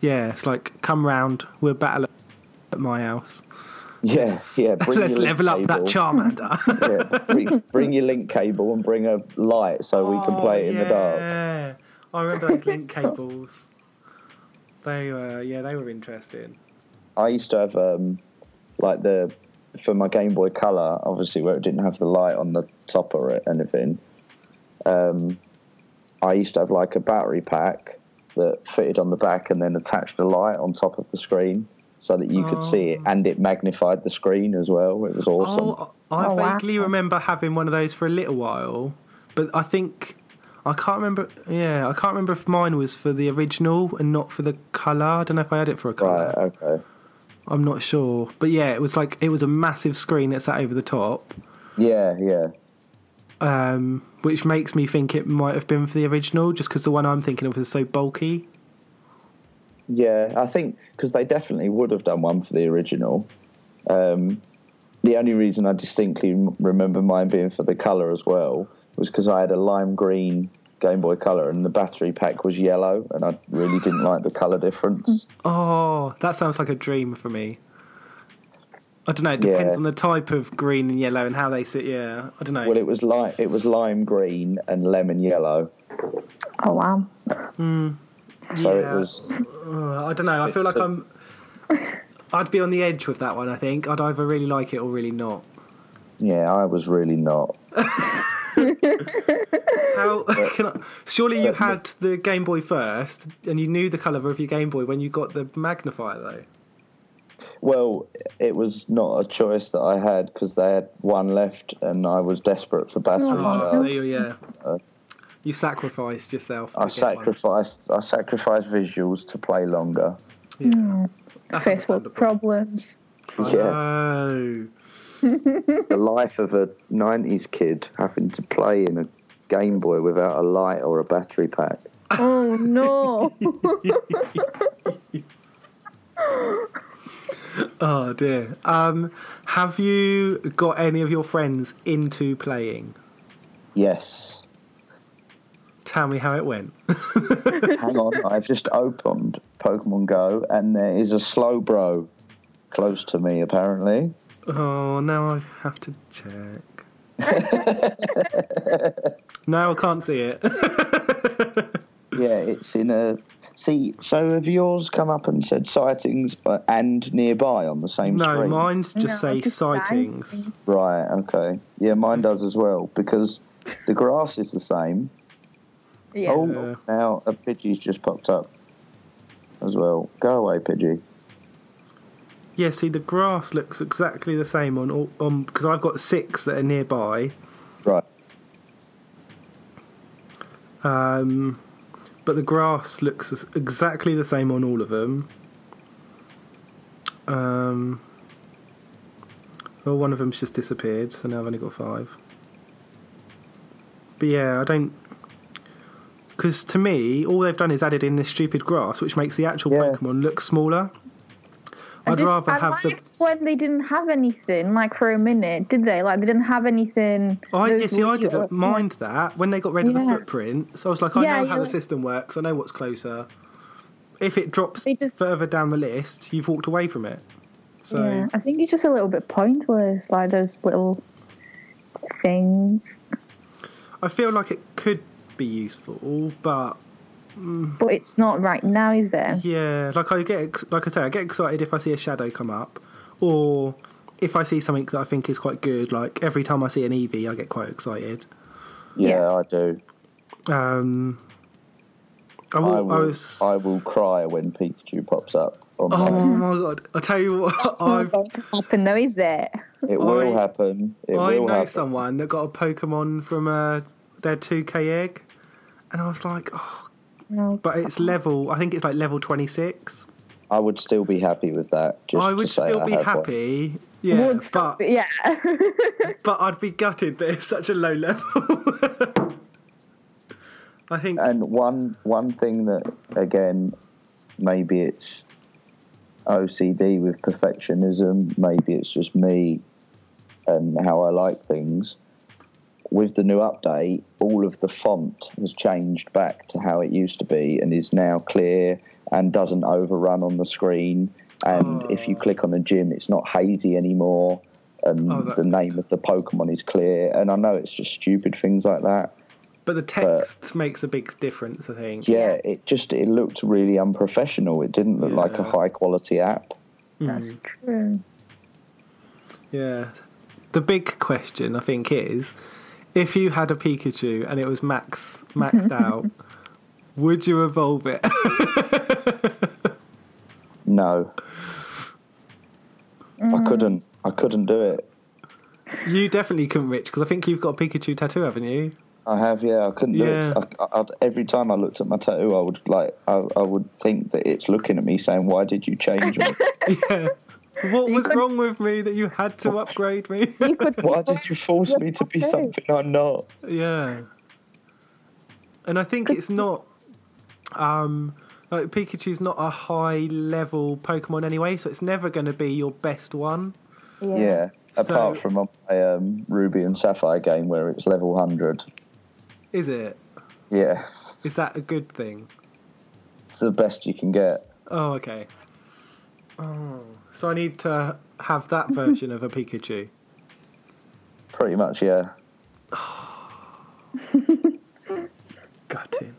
yeah. It's like come round, we'll battle at my house. Yeah, yeah. Bring Let's your link level up that. Charmander. yeah, bring, bring your link cable and bring a light so we can play it in the dark. Oh, Yeah, I remember those link cables. They were yeah, they were interesting. I used to have um, like the for my Game Boy Color, obviously where it didn't have the light on the top or anything. Um, I used to have like a battery pack that fitted on the back and then attached a light on top of the screen so that you could see it and it magnified the screen as well. It was awesome. Oh, I Oh, wow. vaguely remember having one of those for a little while, but I think I can't remember. Yeah, I can't remember if mine was for the original and not for the color. I don't know if I had it for a color. Right, okay. I'm not sure, but yeah, it was like it was a massive screen that sat over the top, Yeah, yeah. um, which makes me think it might have been for the original, just because the one I'm thinking of is so bulky. Yeah, I think because they definitely would have done one for the original. Um, the only reason I distinctly remember mine being for the color as well was because I had a lime green Game Boy Color and the battery pack was yellow, and I really didn't like the color difference. Oh, that sounds like a dream for me. I don't know. It depends Yeah. on the type of green and yellow and how they sit. Yeah, I don't know. Well, it was li- it was lime green and lemon yellow, Oh wow. so Yeah. it was. Uh, I don't know. I feel like I'm. I'd be on the edge with that one. I think I'd either really like it or really not. Yeah, I was really not. How can I, surely you had the Game Boy first, and you knew the colour of your Game Boy when you got the magnifier, though. Well, it was not a choice that I had because they had one left, and I was desperate for battery. Oh, charge. so you yeah, uh, you sacrificed yourself. I get one. sacrificed I sacrificed visuals to play longer. Yeah. Hmm. That's First world problems. Yeah, Oh, the life of a '90s kid having to play in a Game Boy without a light or a battery pack. Oh no. oh dear. Um, have you got any of your friends into playing? Yes. Tell me how it went. Hang on, I've just opened Pokemon Go, and there is a Slowbro close to me. Apparently, Oh, now I have to check. no, I can't see it. yeah, it's in a. See, so have yours come up and said sightings and nearby on the same no, screen? mine's just No, say just sightings. sightings. Right, okay. Yeah, mine does as well because the grass is the same. Yeah. Oh, Yeah. now a Pidgey's just popped up as well. Go away, Pidgey. Yeah, see, the grass looks exactly the same on all on because I've got six that are nearby. Right. Um, but the grass looks exactly the same on all of them. Um, well, one of them's just disappeared, so now I've only got five. But yeah, I don't. Because to me, all they've done is added in this stupid grass, which makes the actual Yeah. Pokemon look smaller. I I'd just- rather I have the liked when they didn't have anything, like for a minute, did they? Like they didn't have anything. I, yeah, see, I didn't mind that when they got rid of the footprint. So I was like, I Yeah, know how yeah. the system works. I know what's closer. If it drops just- further down the list, you've walked away from it. So Yeah, I think it's just a little bit pointless, like those little things. I feel like it could be useful, but But it's not right now, is there? yeah, like I get, like I say, I get excited if I see a shadow come up, or if I see something that I think is quite good. Like every time I see an Eevee, I get quite excited. Yeah, Yeah. I do. Um, I, I will, I, will, was. I will cry when Pikachu pops up. On oh my, my god! I tell you what, It's not I've going to happen though, is it? it will I- happen. It I will know happen. someone that got a Pokemon from uh, their 2K egg, and I was like, oh, No. but it's level. I think it's like level 26. I would still be happy with that. Just I would still I be had one. happy. Yeah, Would but it, yeah. but I'd be gutted that it's such a low level. I think And one one thing that again, maybe it's OCD with perfectionism. Maybe it's just me and how I like things. With the new update, all of the font has changed back to how it used to be and is now clear and doesn't overrun on the screen. And if you Oh. click on a gym, it's not hazy anymore. And Oh, that's the good. name of the Pokemon is clear. And I know it's just stupid things like that. but the text makes a big difference. I think. Yeah, it just it looked really unprofessional. It didn't look like a high quality app. That's hmm. true. Yeah. The big question I think is, if you had a Pikachu and it was max maxed out, would you evolve it? No, Mm. I couldn't. I couldn't do it. you definitely couldn't, Rich, because I think you've got a Pikachu tattoo, haven't you? I have, yeah. I couldn't do Yeah. it. I, I, every time I looked at my tattoo, I would like, I, I would think that it's looking at me saying, "Why did you change me? Yeah. What was could- wrong with me that you had to upgrade me? You could. Why did you force me to be something I'm not?" yeah. And I think it's not um like Pikachu's not a high level Pokemon anyway, so it's never gonna be your best one. Yeah. Apart So- from on my um, Ruby and Sapphire game where it's level hundred. Is it? Yeah, Is that a good thing? it's the best you can get. Oh, okay. Oh, so I need to have that version of a Pikachu. Pretty much, yeah. Gutting.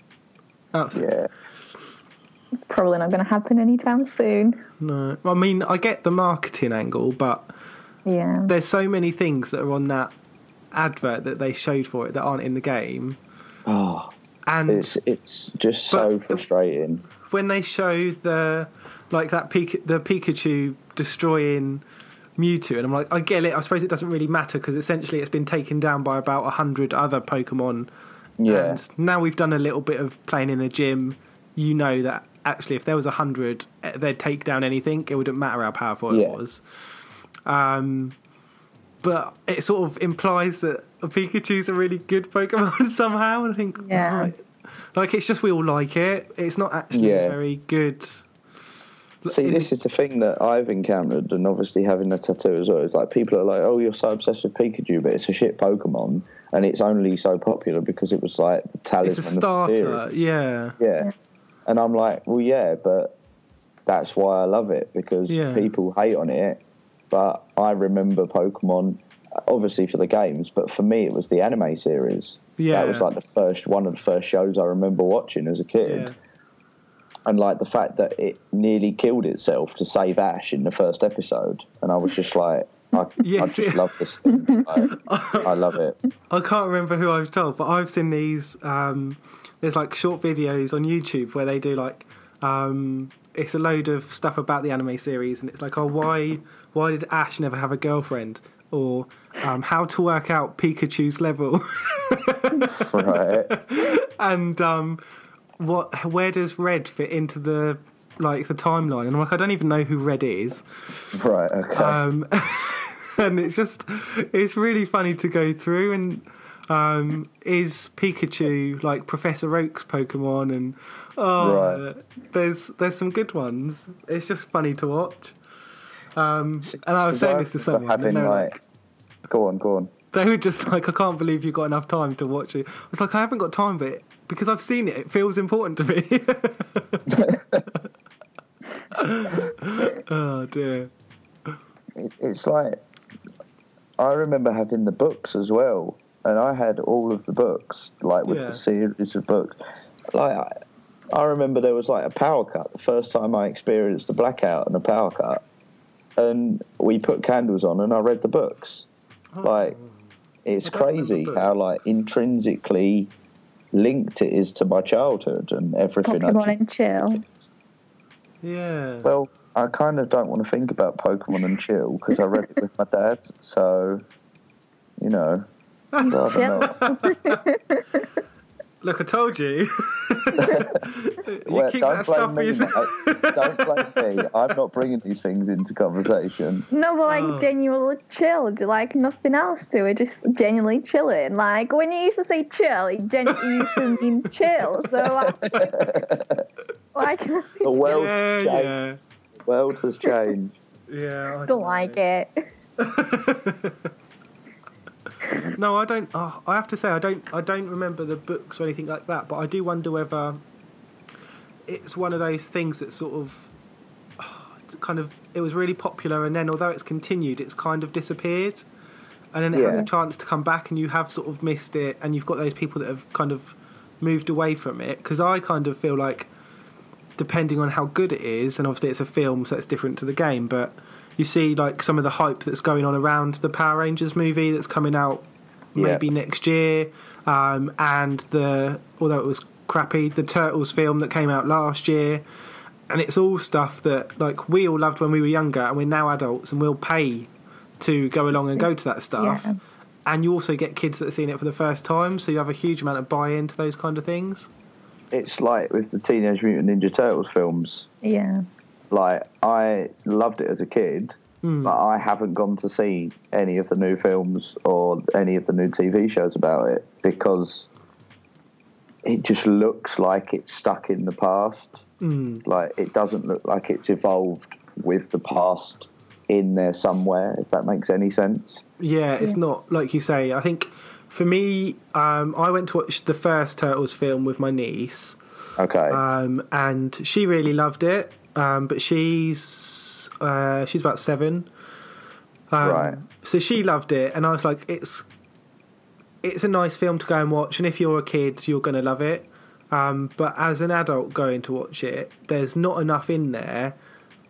Absolutely. Yeah. Probably not going to happen anytime soon. No. I mean, I get the marketing angle, but Yeah. there's so many things that are on that advert that they showed for it that aren't in the game. Oh, And it's it's just so frustrating. when they show the like that Pika- the Pikachu destroying Mewtwo, and I'm like, I get it. I suppose it doesn't really matter because essentially it's been taken down by about a hundred other Pokemon. Yeah. And now we've done a little bit of playing in the gym. You know that actually, if there was a hundred, eh, they'd take down anything. It wouldn't matter how powerful Yeah. it was. Um, but it sort of implies that a Pikachu's a really good Pokemon somehow. And I think, Yeah. right. like it's just we all like it. It's not actually Yeah. very good. See, this is the thing that I've encountered, and obviously having a tattoo as well. Is like people are like, "Oh, you're so obsessed with Pikachu, but it's a shit Pokemon, and it's only so popular because it was like the talisman It's a of the starter, yeah. Yeah, and I'm like, well, yeah, but that's why I love it because Yeah. people hate on it, but I remember Pokemon, obviously for the games, but for me it was the anime series. Yeah. that was like the first one of the first shows I remember watching as a kid. Yeah. And like the fact that it nearly killed itself to save Ash in the first episode, and I was just like, I, I just love this thing. Like, I love it. I can't remember who I was told, but I've seen these. Um, there's like short videos on YouTube where they do like um, it's a load of stuff about the anime series, and it's like, oh, why why did Ash never have a girlfriend, or um, how to work out Pikachu's level, Right? and um, what where does Red fit into the like the timeline? And I'm like, I don't even know who Red is. Right. Okay. um, and it's just it's really funny to go through and um, is Pikachu like Professor Oak's Pokemon and oh Right. there's there's some good ones it's just funny to watch um, and I was saying I this to someone having like, like go on, go on. they were just like I can't believe you've got enough time to watch it it's like I haven't got time but because I've seen it it feels important to me oh dear it's like I remember having the books as well, and I had all of the books, like with Yeah. the series of books. Like I, I remember there was like a power cut the first time I experienced a blackout and a power cut, and we put candles on and I read the books. Oh. Like it's I don't remember crazy how like intrinsically linked it is to my childhood and everything. I Pokemon just- and chill. Yeah. well, I kind of don't want to think about Pokemon and chill because I read it with my dad. So, you know, I'd rather not. Look, I told you. you Well, keep don't that stuff blame for me, yourself. Don't blame me. I'm not bringing these things into conversation. No, but like Oh. genuinely chilled, like nothing else to it, just genuinely chilling. Like when you used to say chill, you, gen- you used to mean chill. So like, why can I say The world yeah, has changed. yeah. The world has changed. Yeah. I Don't like it. No, I don't. Oh, I have to say, I don't. I don't remember the books or anything like that. But I do wonder whether it's one of those things that sort of oh, it's kind of it was really popular, and then although it's continued, it's kind of disappeared, and then it has a chance to come back, and you have sort of missed it, and you've got those people that have kind of moved away from it. Because I kind of feel like, depending on how good it is, and obviously it's a film, so it's different to the game, but you see like some of the hype that's going on around the Power Rangers movie that's coming out Yeah. maybe next year, um, and the although it was crappy, the Turtles film that came out last year, and it's all stuff that like we all loved when we were younger, and we're now adults, and we'll pay to go along and go to that stuff. Yeah. And you also get kids that are seeing it for the first time, so you have a huge amount of buy-in to those kind of things. It's like with the Teenage Mutant Ninja Turtles films. Yeah. Like I loved it as a kid, Hmm. but I haven't gone to see any of the new films or any of the new TV shows about it because it just looks like it's stuck in the past. Mm. Like it doesn't look like it's evolved with the past in there somewhere. If that makes any sense. Yeah, it's not like you say. I think for me, um, I went to watch the first Turtles film with my niece, Okay. um, and she really loved it. Um, but she's uh, she's about seven, um, Right. So she loved it, and I was like, it's it's a nice film to go and watch, and if you're a kid, you're going to love it. Um, but as an adult going to watch it, there's not enough in there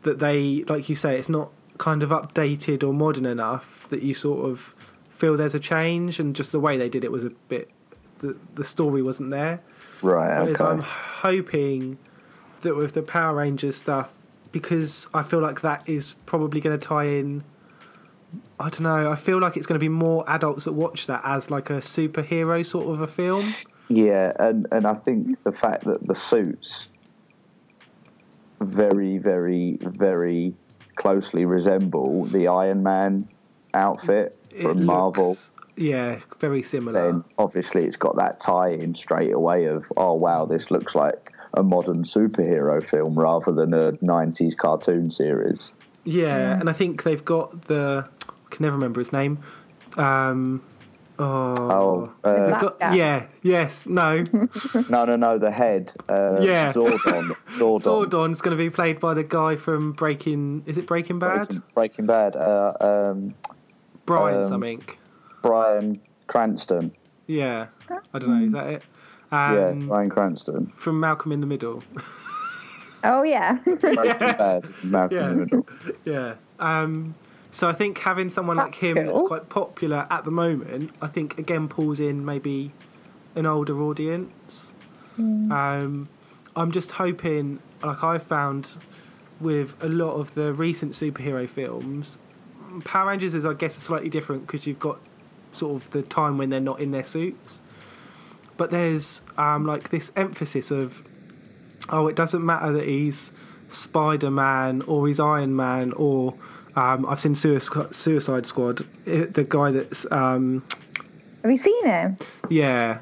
that they, like you say, it's not kind of updated or modern enough that you sort of feel there's a change, and just the way they did it was a bit. The, the story wasn't there. right. Whereas Okay. I'm hoping that with the Power Rangers stuff, because I feel like that is probably going to tie in. I don't know. I feel like it's going to be more adults that watch that as like a superhero sort of a film. Yeah, and, and I think the fact that the suits very, very, very closely resemble the Iron Man outfit It from Marvel, yeah, very similar. then obviously it's got that tie in straight away of, oh wow, this looks like a modern superhero film rather than a 90s cartoon series. yeah, and I think they've got the. I can never remember his name. Um, oh, Oh, uh, The Black guy- guy. yeah, yes, no. no, no, no, the head. Uh, Yeah. Zordon. Zordon. Zordon's going to be played by the guy from Breaking. Is it Breaking Bad? Breaking, Breaking Bad. Uh, um, Brian Um, something. Bryan Cranston. Yeah, I don't know. Is that it? Um, yeah, Bryan Cranston. From Malcolm in the Middle. Oh yeah. Breaking Bad. Malcolm in the Yeah. Middle. yeah. Um, so I think having someone like That's him that's quite popular at the moment, I think again pulls in maybe an older audience. Um, I'm just hoping, like I found with a lot of the recent superhero films, Power Rangers is, I guess, slightly different because you've got sort of the time when they're not in their suits. But there's um, like this emphasis of, oh, it doesn't matter that he's Spider Man or he's Iron Man or um, I've seen Suicide Squad, the guy that's um, Have you seen him? yeah.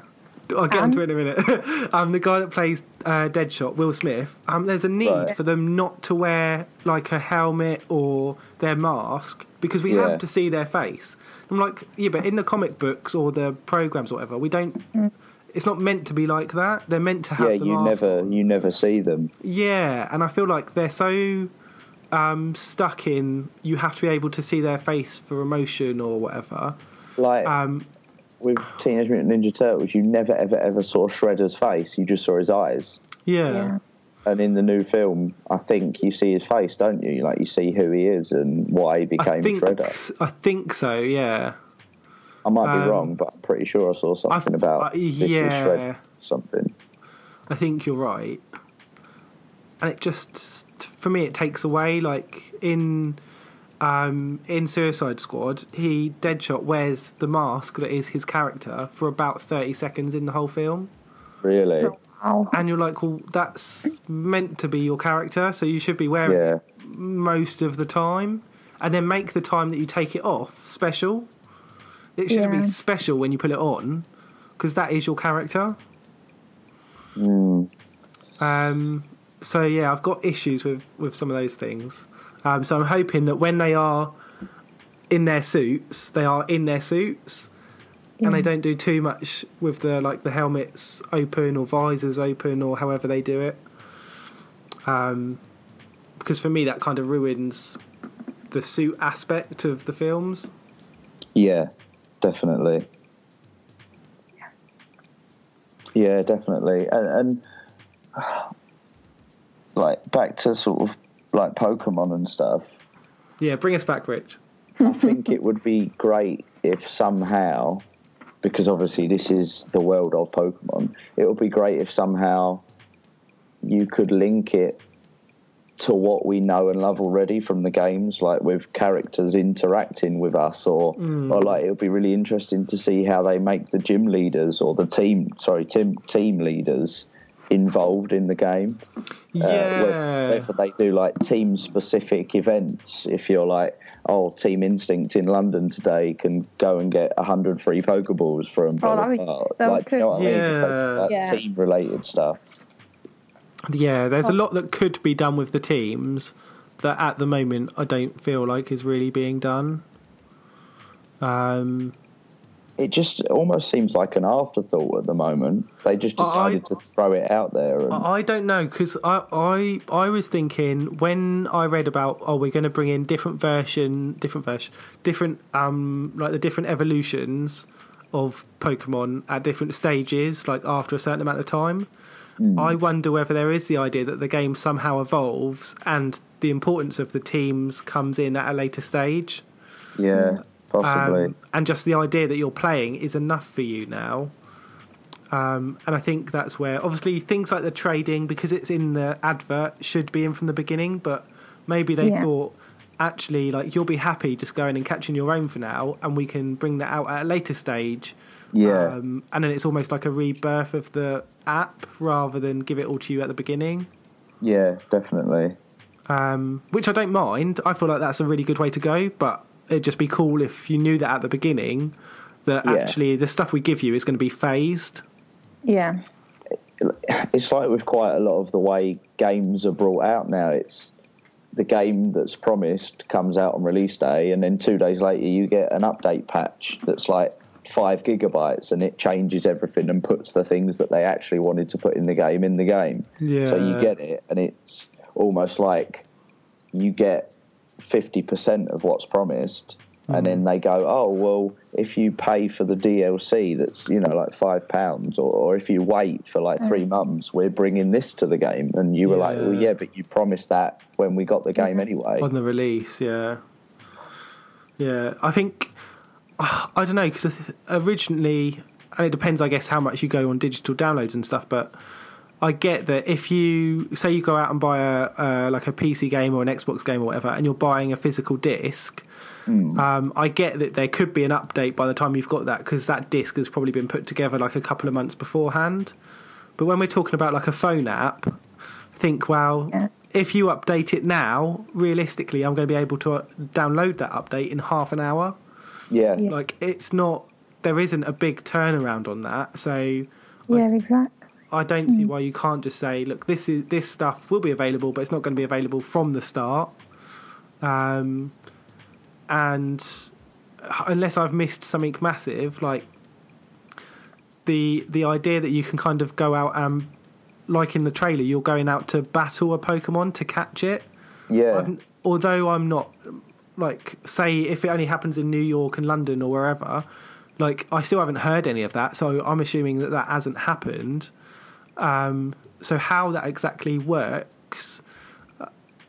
I'll get into it in a minute. um, the guy that plays uh, Deadshot, Will Smith. Um, there's a need Right. for them not to wear like a helmet or their mask because we Yeah. have to see their face. I'm like, yeah, but in the comic books or the programs or whatever, we don't. It's not meant to be like that. They're meant to have Yeah, the you mask never on. you never see them. Yeah, and I feel like they're so um, stuck in. You have to be able to see their face for emotion or whatever. Like Um, with Teenage Mutant Ninja Turtles, you never ever ever saw Shredder's face. You just saw his eyes. yeah. Yeah. And in the new film, I think you see his face, don't you? Like you see who he is and why he I became think Shredder. I think so. Yeah. I might be um, wrong, but I'm pretty sure I saw I something th- about uh, this is yeah. Something. I think you're right. And it just, for me, it takes away. Like in um, in Suicide Squad, he Deadshot wears the mask that is his character for about thirty seconds in the whole film, Really? Wow. and you're like, well, that's meant to be your character, so you should be wearing Yeah. it most of the time, and then make the time that you take it off special. It shouldn't Yeah. be special when you put it on, because that is your character. Mm. Um, so yeah, I've got issues with with some of those things. Um, so I'm hoping that when they are in their suits, they are in their suits, and they don't do too much with the like the helmets open or visors open or however they do it. Um, because for me, that kind of ruins the suit aspect of the films. Yeah, definitely. Yeah, definitely. And, and like back to sort of like Pokemon and stuff. Yeah, bring us back, Rich. I think it would be great if somehow, because obviously this is the world of Pokemon, it would be great if somehow you could link it to what we know and love already from the games, like with characters interacting with us, or or like it would be really interesting to see how they make the gym leaders or the team, sorry, team team leaders involved in the game. Uh, Yeah. whether, whether they do like team specific events. If you're like, oh, Team Instinct in London today can go and get 100 free Pokeballs from Oh, blah, that'd be so like, you know what I mean? Like, Yeah. team related stuff. Yeah, there's a lot that could be done with the teams that at the moment I don't feel like is really being done. Um, It just almost seems like an afterthought at the moment. They just I- decided to throw it out there. And, I I don't know because I, I I was thinking when I read about oh we're going to bring in different version different version different um like the different evolutions of Pokemon at different stages like after a certain amount of time. I wonder whether there is the idea that the game somehow evolves and the importance of the teams comes in at a later stage. yeah, possibly. Um, and just the idea that you're playing is enough for you now. Um, and I think that's where, obviously, things like the trading, because it's in the advert, should be in from the beginning. But maybe they Yeah. thought, actually, like you'll be happy just going and catching your own for now, and we can bring that out at a later stage. Yeah. Um, and then it's almost like a rebirth of the app rather than give it all to you at the beginning. yeah, definitely. Um, which I don't mind. I feel like that's a really good way to go, but it'd just be cool if you knew that at the beginning that Yeah. actually the stuff we give you is going to be phased. Yeah. it's like with quite a lot of the way games are brought out now. It's the game that's promised comes out on release day, and then two days later you get an update patch that's like five gigabytes, and it changes everything and puts the things that they actually wanted to put in the game in the game. Yeah. So you get it, and it's almost like you get fifty percent of what's promised. And then mm. they go, oh well, if you pay for the DLC, that's you know like five pounds, or, or if you wait for like three mm. months, we're bringing this to the game. And you were like, well, Yeah. yeah, but you promised that when we got the game mm-hmm. anyway. on the release. Yeah, yeah. I think I don't know because originally, and it depends, I guess, how much you go on digital downloads and stuff. But I get that if you say you go out and buy a uh, like a PC game or an Xbox game or whatever, and you're buying a physical disc. Um, I get that there could be an update by the time you've got that because that disc has probably been put together like a couple of months beforehand. But when we're talking about like a phone app, I think, well, Yeah. if you update it now, realistically, I'm going to be able to uh, download that update in half an hour. Yeah, Yeah. Like, it's not, there isn't a big turnaround on that. So Yeah, exactly. I don't see why you can't just say, look, this is this stuff will be available, but it's not going to be available from the start. Um, and unless I've missed something massive, like the the idea that you can kind of go out and, like in the trailer, you're going out to battle a Pokemon to catch it. yeah, I've, although I'm not like say if it only happens in New York and London or wherever, like I still haven't heard any of that, so I'm assuming that that hasn't happened. Um, so how that exactly works, uh,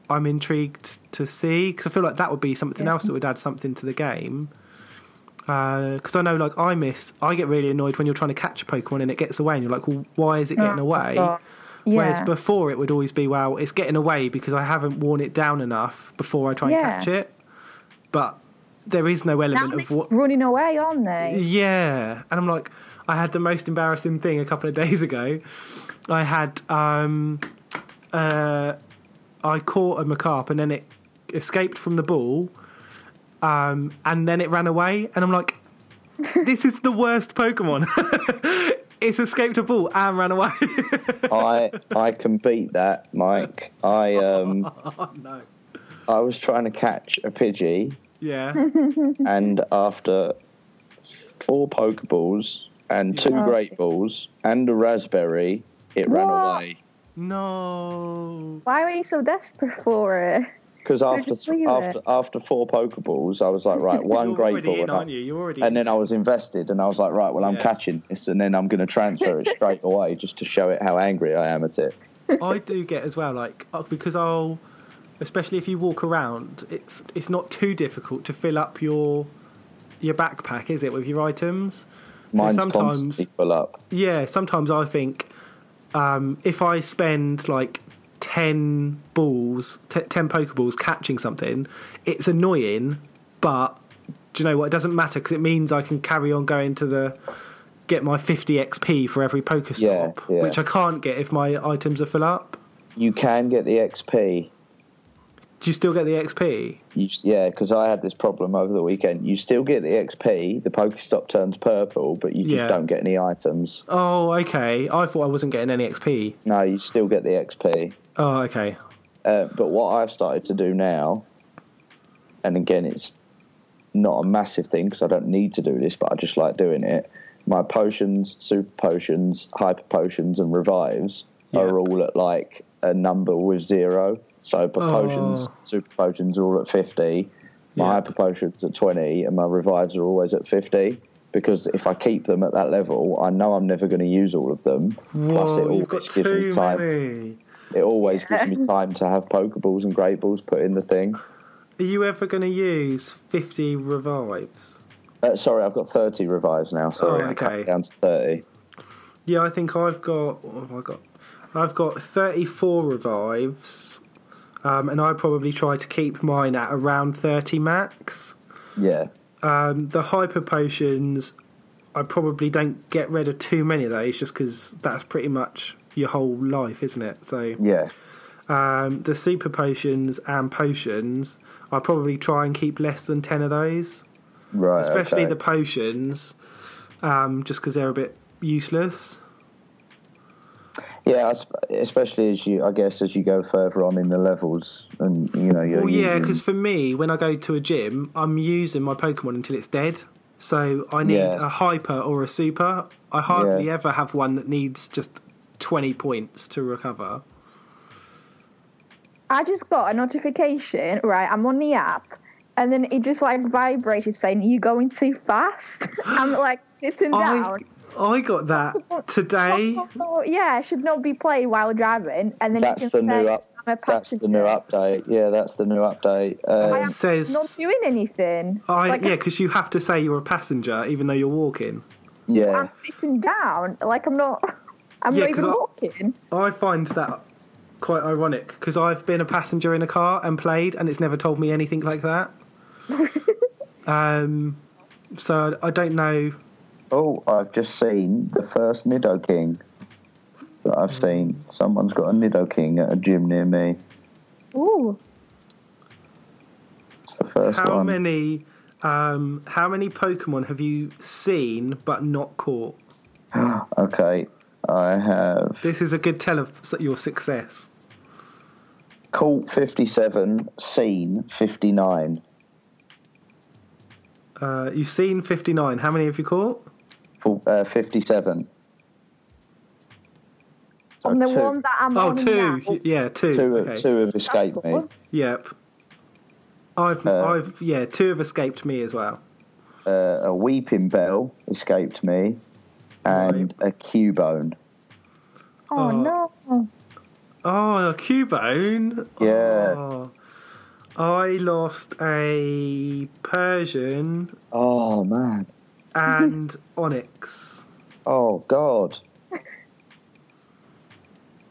I'm intrigued to see because I feel like that would be something Yeah. else that would add something to the game. Because I know, like, I miss. I get really annoyed when you're trying to catch a Pokemon and it gets away, and you're like, "Well, why is it getting Oh, away?" God. Whereas before, it would always be, "Well, it's getting away because I haven't worn it down enough before I try and catch it." But there is no Now element of what. running away, aren't they? Yeah, and I'm like, I had the most embarrassing thing a couple of days ago. I had, um, uh, I caught a Magikarp and then it escaped from the ball, um, and then it ran away, and I'm like, this is the worst Pokemon. it's escaped a ball and ran away. I I can beat that, Mike. I um oh no. I was trying to catch a Pidgey, Yeah. and after four Pokeballs and two Yeah. Great Balls and a Razz Berry, it ran away. No. Why were you so desperate for it? Because after just leave after it. after four Pokeballs, I was like, right, one You're Great Ball, in, and, I- aren't you? You're already. and then I was invested, and I was like, right, well, I'm catching this, and then I'm going to transfer it straight away just to show it how angry I am at it. I do get as well, like uh, because I'll, especially if you walk around, it's it's not too difficult to fill up your your backpack, is it, with your items? Mine's sometimes, full up. yeah, sometimes I think um, if I spend like ten balls, t- ten Pokeballs catching something, it's annoying, but do you know what? It doesn't matter because it means I can carry on going to the get my 50 XP for every Pokestop, Yeah, yeah. which I can't get if my items are full up. You can get the XP. Do you still get the XP? You, yeah, because I had this problem over the weekend. You still get the XP, the Pokestop turns purple, but you just Yeah. don't get any items. Oh, okay. I thought I wasn't getting any XP. No, you still get the XP. Oh, okay. Uh, but what I've started to do now, and again, it's not a massive thing because I don't need to do this, but I just like doing it. My potions, super potions, hyper potions, and revives Yeah. are all at like a number with zero. So for Oh. potions, super potions are all at 50. My Yeah. hyper potions at 20, and my revives are always at 50. Because if I keep them at that level, I know I'm never going to use all of them. Plus, it Whoa, you've got always gives me time. many. It always gives me time to have Pokeballs and Great Balls put in the thing. Are you ever going to use 50 revives? Uh, sorry, I've got 30 revives now. Sorry, Oh, okay. it down to 30. Yeah, I think I've got. What have I got? I've got 34 revives. Um, and I probably try to keep mine at around 30 max. Yeah. Um, the hyper potions, I probably don't get rid of too many of those just because that's pretty much your whole life, isn't it? So Yeah. um, the super potions and potions, I probably try and keep less than 10 of those, Right. especially okay. the potions, um, just because they're a bit useless. Yeah, especially as you, I guess, as you go further on in the levels, and you know, you're Well, yeah, using- because for me, when I go to a gym, I'm using my Pokemon until it's dead. So I need Yeah. a hyper or a super. I hardly Yeah. ever have one that needs just 20 points to recover. I just got a notification, right? I'm on the app, and then it just like vibrated saying, You're going too fast. I'm like sitting I, down. I got that today. Yeah, I should not be playing while driving. And then that's the can new say, up. That's the new update. Yeah, that's the new update. Um, I It says, not doing anything. I, like, yeah, because you have to say you're a passenger even though you're walking. yeah, I'm sitting down. Like I'm not. I'm Yeah, not 'cause even I- walking. I find that quite ironic because I've been a passenger in a car and played, and it's never told me anything like that. um, so I don't know. Oh, I've just seen the first Nidoking that I've seen. Someone's got a Nidoking at a gym near me. Ooh. It's the first How one. many, um, how many Pokemon have you seen but not caught? Okay, I have This is a good tell of your success. caught 57, seen 59. Uh, you've seen 59. How many have you caught? Full- Uh, 57. So On the two, one that I'm Oh, on two. now. Yeah, two. two, okay. two have escaped me. Yep. I've, Uh, I've, yeah, two have escaped me as well. Uh, a Weepinbell escaped me, and a Cubone. Oh, Oh. no. Oh, a Cubone. Yeah. Oh. I lost a Persian Oh man. And Onix. Oh God.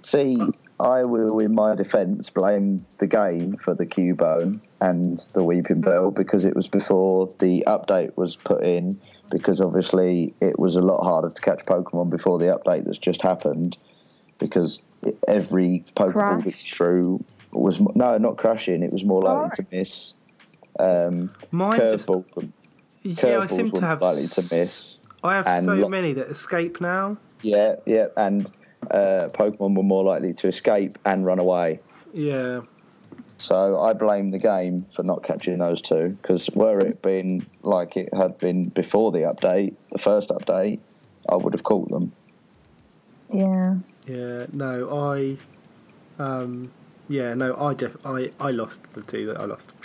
See, I will, in my defence, blame the game for the Cubone and the Weepinbell because it was before the update was put in. Because obviously it was a lot harder to catch Pokemon before the update that's just happened. Because every Pokeball Crash. that threw was no, not crashing. It was more likely to miss. Um, Mine just curveball, yeah, I seem to have likely to miss. I have and so lo- many that escape now. Yeah, yeah, and uh, Pokemon were more likely to escape and run away. Yeah. So I blame the game for not catching those two. Because were it been like it had been before the update, the first update, I would have caught them. Yeah. Yeah, no, I, um, yeah, no, I def- I, I lost the two that I lost.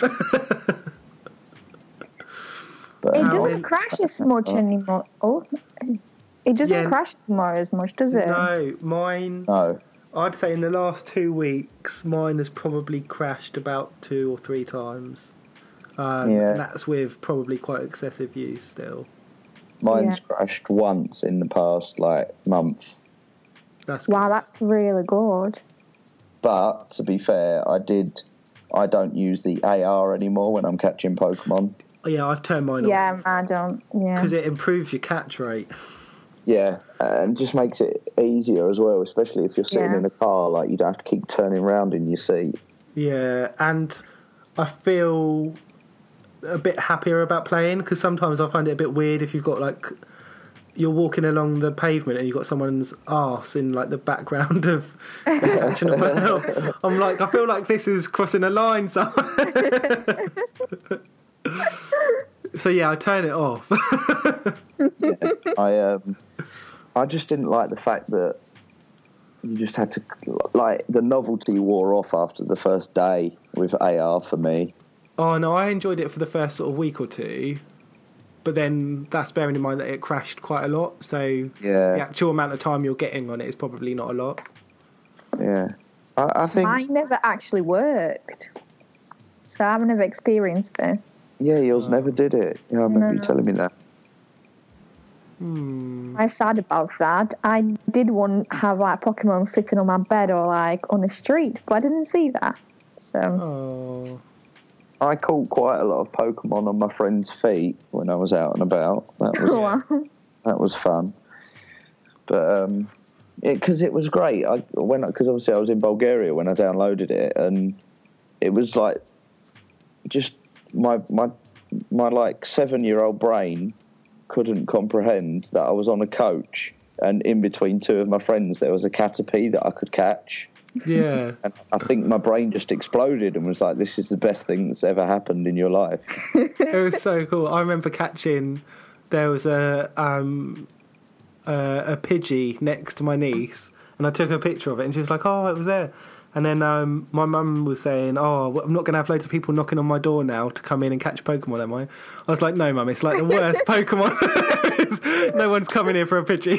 But It doesn't many- crash as much anymore. Oh, it doesn't Yeah. crash anymore as much, does it? no, mine, no, I'd say in the last two weeks, mine has probably crashed about two or three times. Um, Yeah. and that's with probably quite excessive use still. mine's Yeah. crashed once in the past like month. That's Wow, good. that's really good. But to be fair, I did. I don't use the AR anymore when I'm catching Pokemon. Yeah, I've turned mine Yeah, off I don't. Yeah. because it improves your catch rate. Yeah, and just makes it easier as well, especially if you're sitting Yeah. in a car. Like you don't have to keep turning around in your seat. Yeah, and I feel a bit happier about playing because sometimes I find it a bit weird if you've got like you're walking along the pavement and you've got someone's arse in like the background of catching a bell. I'm like, I feel like this is crossing a line somewhere. so yeah, I turn it off. I um, I just didn't like the fact that you just had to like the novelty wore off after the first day with AR for me. oh no, I enjoyed it for the first sort of week or two. But then that's bearing in mind that it crashed quite a lot, so yeah. the actual amount of time you're getting on it is probably not a lot. yeah. I, I think Mine never actually worked. So I've never experienced it. Yeah, yours never did it. Yeah, I remember you telling me that. Hmm. I'm sad about that. I did one have like Pokemon sitting on my bed or like on the street, but I didn't see that. So Oh. I caught quite a lot of Pokemon on my friend's feet when I was out and about. That was Wow. that was fun. But um, because it, was great. I when because obviously I was in Bulgaria when I downloaded it, and it was like just my my my like seven year old brain couldn't comprehend that I was on a coach and in between two of my friends there was a caterpie that I could catch. Yeah. And I think my brain just exploded and was like, "This is the best thing that's ever happened in your life." it was so cool. I remember catching there was a um a, a pidgey next to my niece, and I took a picture of it, and she was like, "Oh, it was there." And then um, my mum was saying, "Oh, I'm not going to have loads of people knocking on my door now to come in and catch Pokemon, am I?" I was like, "No, mum, it's like the worst Pokemon. no one's coming here for a Pidgey."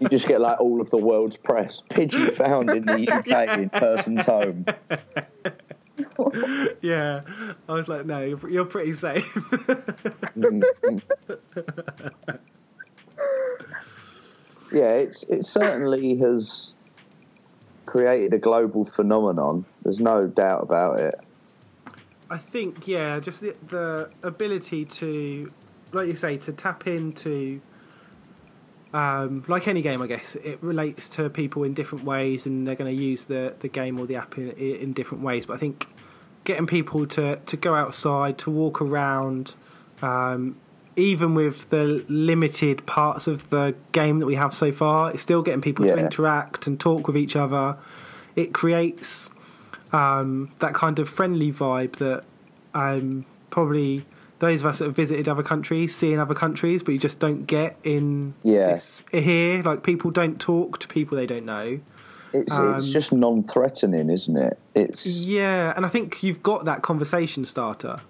You just get like all of the world's press. Pidgey found in the UK in person's home. yeah, I was like, "No, you're, you're pretty safe." yeah, it's it certainly has created a global phenomenon. There's no doubt about it. I think yeah, just the, the ability to, like you say, to tap into, um, like any game, I guess it relates to people in different ways, and they're going to use the the game or the app in, in different ways. But I think getting people to to go outside, to walk around, um, even with the limited parts of the game that we have so far, it's still getting people to interact and talk with each other. It creates um, that kind of friendly vibe that um, probably those of us that have visited other countries see in other countries, but you just don't get in Yeah. this here. Like people don't talk to people they don't know. It's it's Um, just non-threatening, isn't it? It's Yeah, and I think you've got that conversation starter.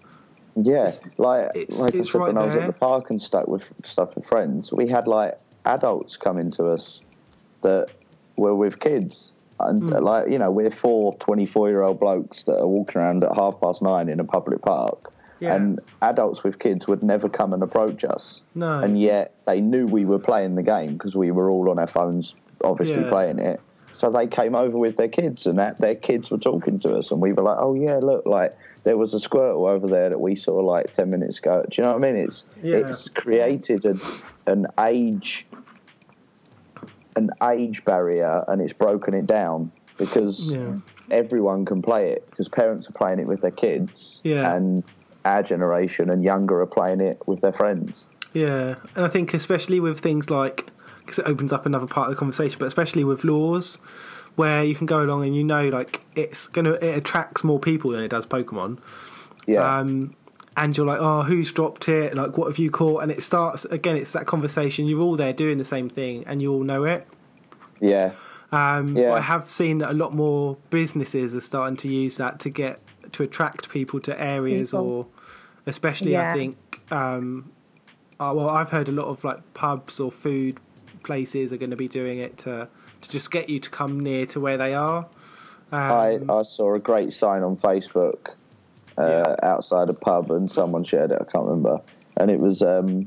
Yeah, it's- like it's- like it's I said when right I was at the park and stuck with stuff with friends. We had like adults coming to us that were with kids, And uh, like you know, we're four 24 year old blokes that are walking around at half past nine in a public park, Yeah. and adults with kids would never come and approach us. No. And yet they knew we were playing the game because we were all on our phones, obviously Yeah. playing it. So they came over with their kids, and that, their kids were talking to us, and we were like, "Oh yeah, look, like there was a Squirtle over there that we saw like ten minutes ago." Do you know what I mean? It's Yeah. it's created an an age an age barrier, and it's broken it down because Yeah. everyone can play it because parents are playing it with their kids, Yeah. and our generation and younger are playing it with their friends. Yeah, and I think especially with things like because it opens up another part of the conversation, but especially with lures where you can go along and you know like it's gonna it attracts more people than it does Pokemon. Yeah. Um, and you're like, oh, who's dropped it? Like, what have you caught? And it starts again. It's that conversation. You're all there doing the same thing, and you all know it. yeah. Um, Yeah. but I have seen that a lot more businesses are starting to use that to get to attract people to areas, People. or especially I think. Um, uh, well, I've heard a lot of like pubs or food places are going to be doing it to to just get you to come near to where they are. I, Um, I saw a great sign on Facebook uh, Yeah. outside a pub, and someone shared it. I can't remember, and it was um,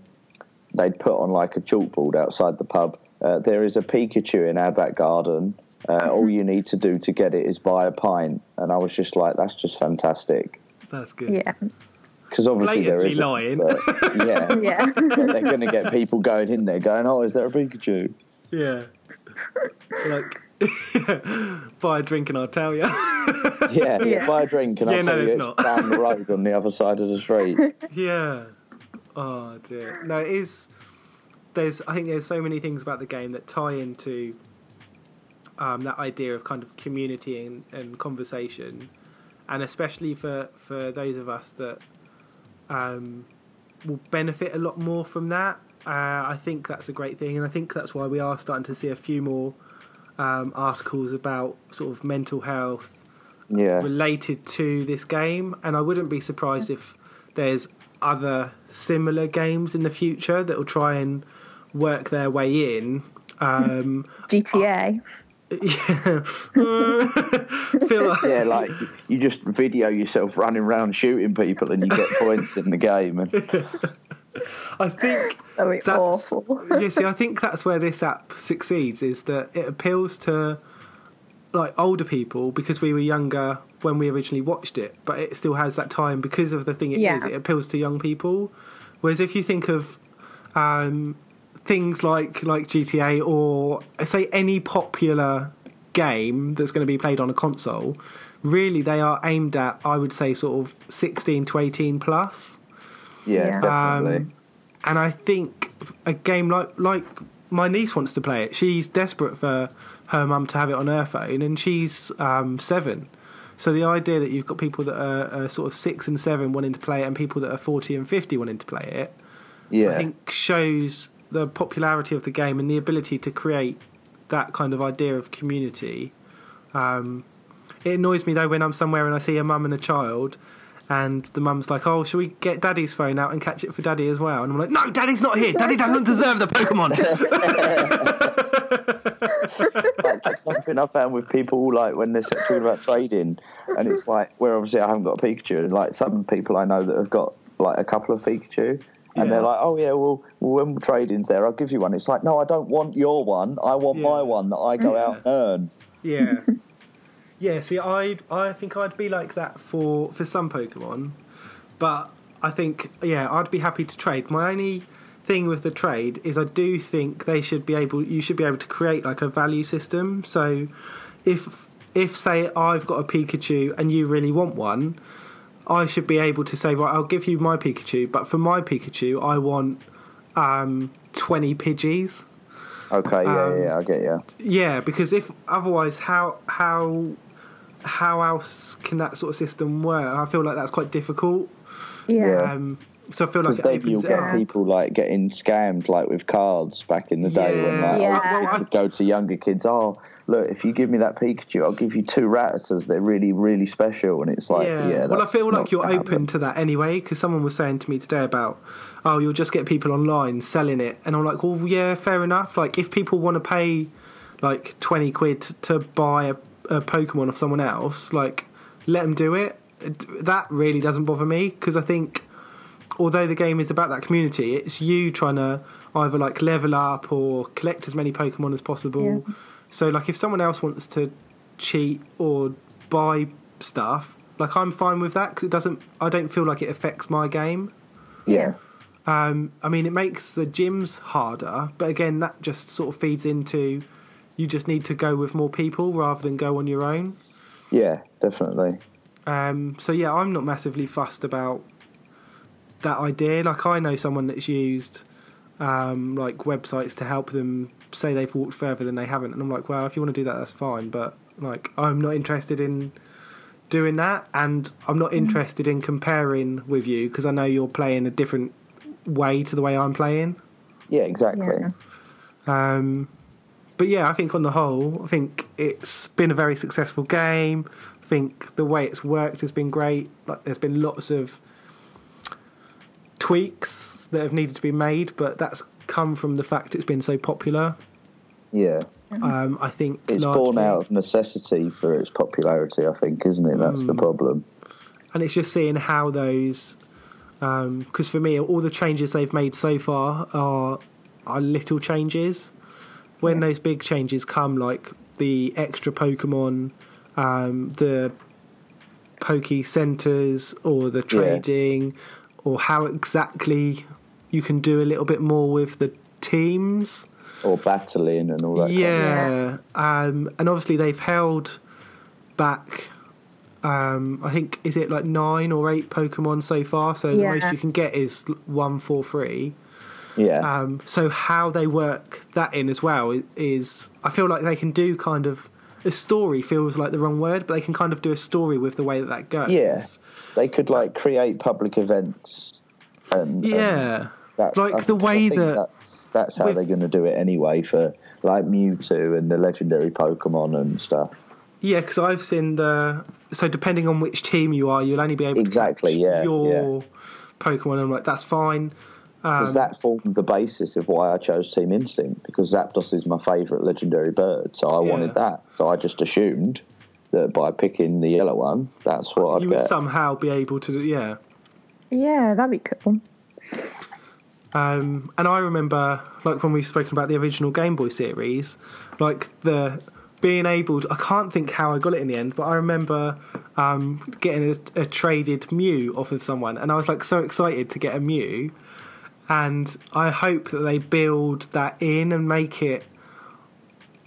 they'd put on like a chalkboard outside the pub. Uh, there is a Pikachu in our back garden. Uh, all you need to do to get it is buy a pint, and I was just like, "That's just fantastic." that's good. Yeah. Because obviously there Blatantly is, lying. but, yeah, Yeah. but they're going to get people going in there, going, "Oh, is there a Pikachu?" Yeah. like, buy a drink and I'll tell you. Yeah, yeah. Yeah. buy a drink, and Yeah, I'll no, tell you it's it's not. down the road on the other side of the street. yeah. Oh dear. No, it is. There's. I think there's so many things about the game that tie into um, that idea of kind of community and, and conversation, and especially for for those of us that um, will benefit a lot more from that. Uh, I think that's a great thing, and I think that's why we are starting to see a few more um, articles about sort of mental health Yeah, related to this game, and I wouldn't be surprised if there's other similar games in the future that will try and work their way in. Um, GTA. Yeah, feel like yeah, like you just video yourself running around shooting people, and you get points in the game. And I think That would be that's awful. yeah. See, I think that's where this app succeeds is that it appeals to like older people because we were younger when we originally watched it, but it still has that time because of the thing it is. Yeah. It appeals to young people. Whereas if you think of um, things like like GTA or say any popular game that's going to be played on a console, really they are aimed at I would say sort of sixteen to eighteen plus. yeah, Yeah. definitely. Um, and I think a game like like my niece wants to play it. She's desperate for her mum to have it on her phone, and she's um, seven. So the idea that you've got people that are, are sort of six and seven wanting to play it, and people that are forty and fifty wanting to play it, yeah, I think shows the popularity of the game and the ability to create that kind of idea of community. Um, it annoys me though when I'm somewhere and I see a mum and a child, and the mum's like, "Oh, shall we get Daddy's phone out and catch it for Daddy as well?" And I'm like, "No, Daddy's not here. Daddy doesn't deserve the Pokemon." that's something I found with people like when they're talking about trading, and it's like where obviously I haven't got a Pikachu, and like some people I know that have got like a couple of Pikachu. And Yeah. they're like, oh yeah, well, well, when trading's there, I'll give you one. It's like, no, I don't want your one. I want Yeah. my one that I go out and earn. Yeah. Yeah, see I I think I'd be like that for for some Pokemon. But I think yeah, I'd be happy to trade. My only thing with the trade is I do think they should be able you should be able to create like a value system. So if if say I've got a Pikachu and you really want one, I should be able to say, right, I'll give you my Pikachu, but for my Pikachu I want um twenty Pidgeys. Okay, yeah, Um, yeah, I get you. Yeah, because if otherwise, how how how else can that sort of system work? I feel like that's quite difficult. Yeah. Um, so I feel like Because then you'll get up. people like getting scammed, like with cards back in the day when Yeah. like Yeah. Well, would go to younger kids. Oh, look, if you give me that Pikachu, I'll give you two Rattatas. They're really, really special. And it's like, yeah. yeah. well, I feel like you're gonna open happen. to that anyway, because someone was saying to me today about, oh, you'll just get people online selling it, and I'm like, well, yeah, fair enough. Like, if people want to pay like twenty quid to buy a, a Pokemon of someone else, like let them do it. It- That really doesn't bother me because I think although the game is about that community, it's you trying to either like level up or collect as many Pokemon as possible. Yeah. So like if someone else wants to cheat or buy stuff, like I'm fine with that because it doesn't. I don't feel like it affects my game. Yeah. Um, I mean, it makes the gyms harder, but again, that just sort of feeds into you just need to go with more people rather than go on your own. Yeah, definitely. Um, so yeah, I'm not massively fussed about that idea. Like I know someone that's used um, like websites to help them say they've walked further than they haven't, and I'm like, well, if you want to do that, that's fine. But like, I'm not interested in doing that, and I'm not interested in comparing with you because I know you're playing a different way to the way I'm playing. Yeah, exactly. Yeah. Um, but yeah, I think on the whole, I think it's been a very successful game. I think the way it's worked has been great. Like, there's been lots of tweaks that have needed to be made, but that's come from the fact it's been so popular. Yeah. Um, I think It's largely- born out of necessity for its popularity, I think, isn't it? That's Hmm. the problem. and it's just seeing how those because for me all the changes they've made so far are are little changes when those big changes come like the extra pokemon um, the pokey centers or the trading or how exactly you can do a little bit more with the teams Or battling and all that. kind of- yeah, um, and obviously they've held back. Um, I think is it like nine or eight Pokemon so far. So the most you can get is one, four, three. yeah. Um, so how they work that in as well is, I feel like they can do kind of a story. Feels like the wrong word, but they can kind of do a story with the way that that goes. Yeah. They could like create public events and and yeah. that, Like I the way think that- that's, that's how with- they're going to do it anyway for like Mewtwo and the legendary Pokemon and stuff. Yeah, because I've seen the. So depending on which team you are, you'll only be able Exactly, to catch yeah, your Pokemon. I'm like, that's fine. Because Um, that formed the basis of why I chose Team Instinct because Zapdos is my favourite legendary bird, so I Yeah. wanted that. So I just assumed that by picking the yellow one, that's what I'd you would get. somehow be able to. Yeah. Yeah, that'd be cool. Um, and I remember, like when we've spoken about the original Game Boy series, like the being able. To, I can't think how I got it in the end, but I remember um, getting a, a traded Mew off of someone, and I was like so excited to get a Mew. And I hope that they build that in and make it.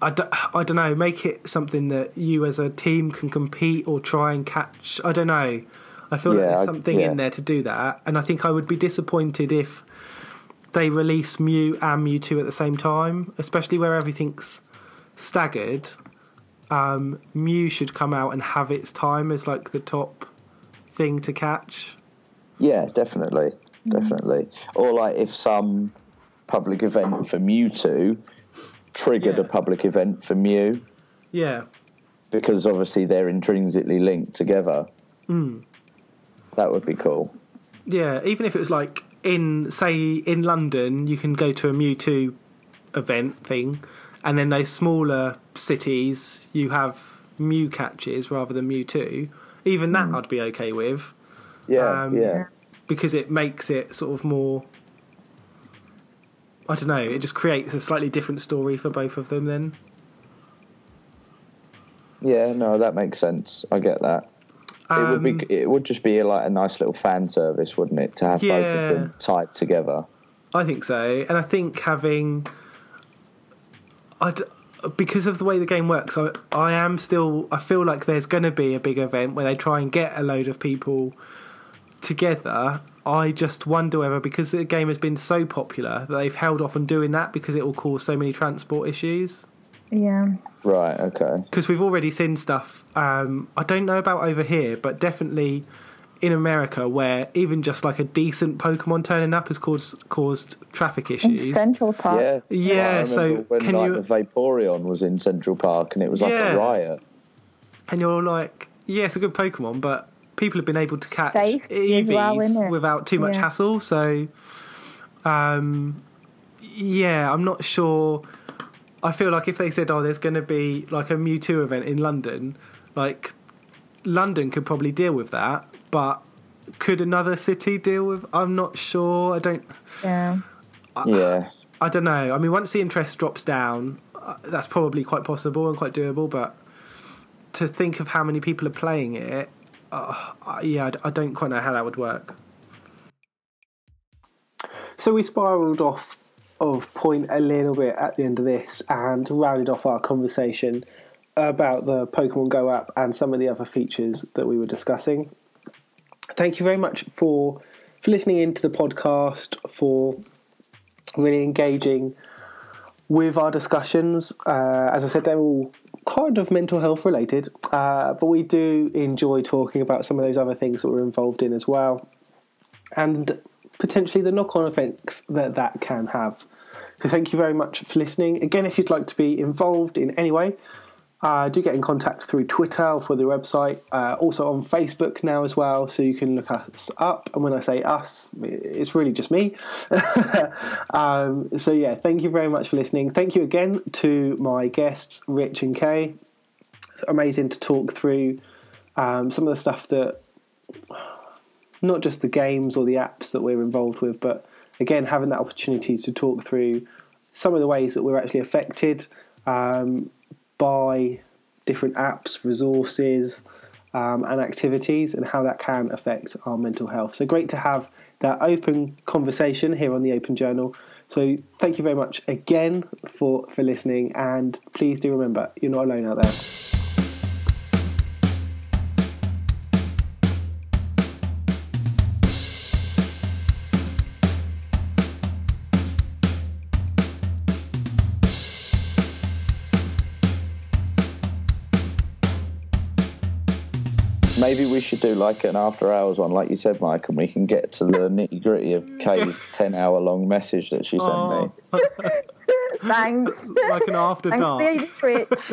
I don't, I don't know, make it something that you as a team can compete or try and catch. I don't know. I feel like Yeah, there's I- something yeah. in there to do that, and I think I would be disappointed if they release Mew and Mewtwo at the same time, especially where everything's staggered. Um, Mew should come out and have its time as like the top thing to catch. Yeah, definitely, definitely. Or like if some public event for Mewtwo triggered Yeah. a public event for Mew, Yeah, because obviously they're intrinsically linked together. Hmm. That would be cool. yeah. Even if it was like in, say, in London, you can go to a Mewtwo event thing, and then those smaller cities you have Mew catches rather than Mewtwo. Even that I'd be okay with. Yeah, Um, yeah, because it makes it sort of more I don't know, it just creates a slightly different story for both of them then. yeah. No, that makes sense. I get that. it would Um, be. It would just be like a nice little fan service, wouldn't it, to have both of them tied together? I think so. And I think having I d- because of the way the game works, I, I am still I feel like there's going to be a big event where they try and get a load of people together. I just wonder whether because the game has been so popular that they've held off on doing that because it will cause so many transport issues. Yeah. Right. Okay. because we've already seen stuff. Um, I don't know about over here, but definitely in America, where even just like a decent Pokemon turning up has caused caused traffic In issues. Central Park. Yeah. Yeah, I so when can like you- the Vaporeon was in Central Park and it was like Yeah. a riot. and you're like, yeah, it's a good Pokemon, but people have been able to catch Safety as Eevees well, without too much Yeah. hassle. So, um, yeah, I'm not sure. I feel like if they said, "Oh, there's going to be like a Mewtwo event in London," like London could probably deal with that, but could another city deal with? I'm not sure. I don't. Yeah. Yeah. I don't know. I mean, once the interest drops down, uh, that's probably quite possible and quite doable. But to think of how many people are playing it, uh, yeah, I, I don't quite know how that would work. So we spiraled off of point a little bit at the end of this and rounded off our conversation about the Pokemon Go app and some of the other features that we were discussing. Thank you very much for for listening into the podcast, for really engaging with our discussions. Uh, as I said, they're all kind of mental health related, uh, but we do enjoy talking about some of those other things that we're involved in as well, and potentially the knock on effects that that can have. So, thank you very much for listening. Again, if you'd like to be involved in any way, uh, do get in contact through Twitter or through the website. Uh, also on Facebook now as well, so you can look us up. And when I say us, it's really just me. um, so yeah, thank you very much for listening. Thank you again to my guests, Rich and Kay. It's amazing to talk through um, some of the stuff that, not just the games or the apps that we're involved with, but again having that opportunity to talk through some of the ways that we're actually affected. Um, by different apps, resources, um, and activities, and how that can affect our mental health. So great to have that open conversation here on the Open Journal. So thank you very much again for for listening, and please do remember you're not alone out there. Maybe we should do like an after hours one, like you said, Mike, and we can get to the nitty gritty of Kay's 10 hour long message that she sent me. Oh, Thanks. like an after Thanks dark. for your Twitch.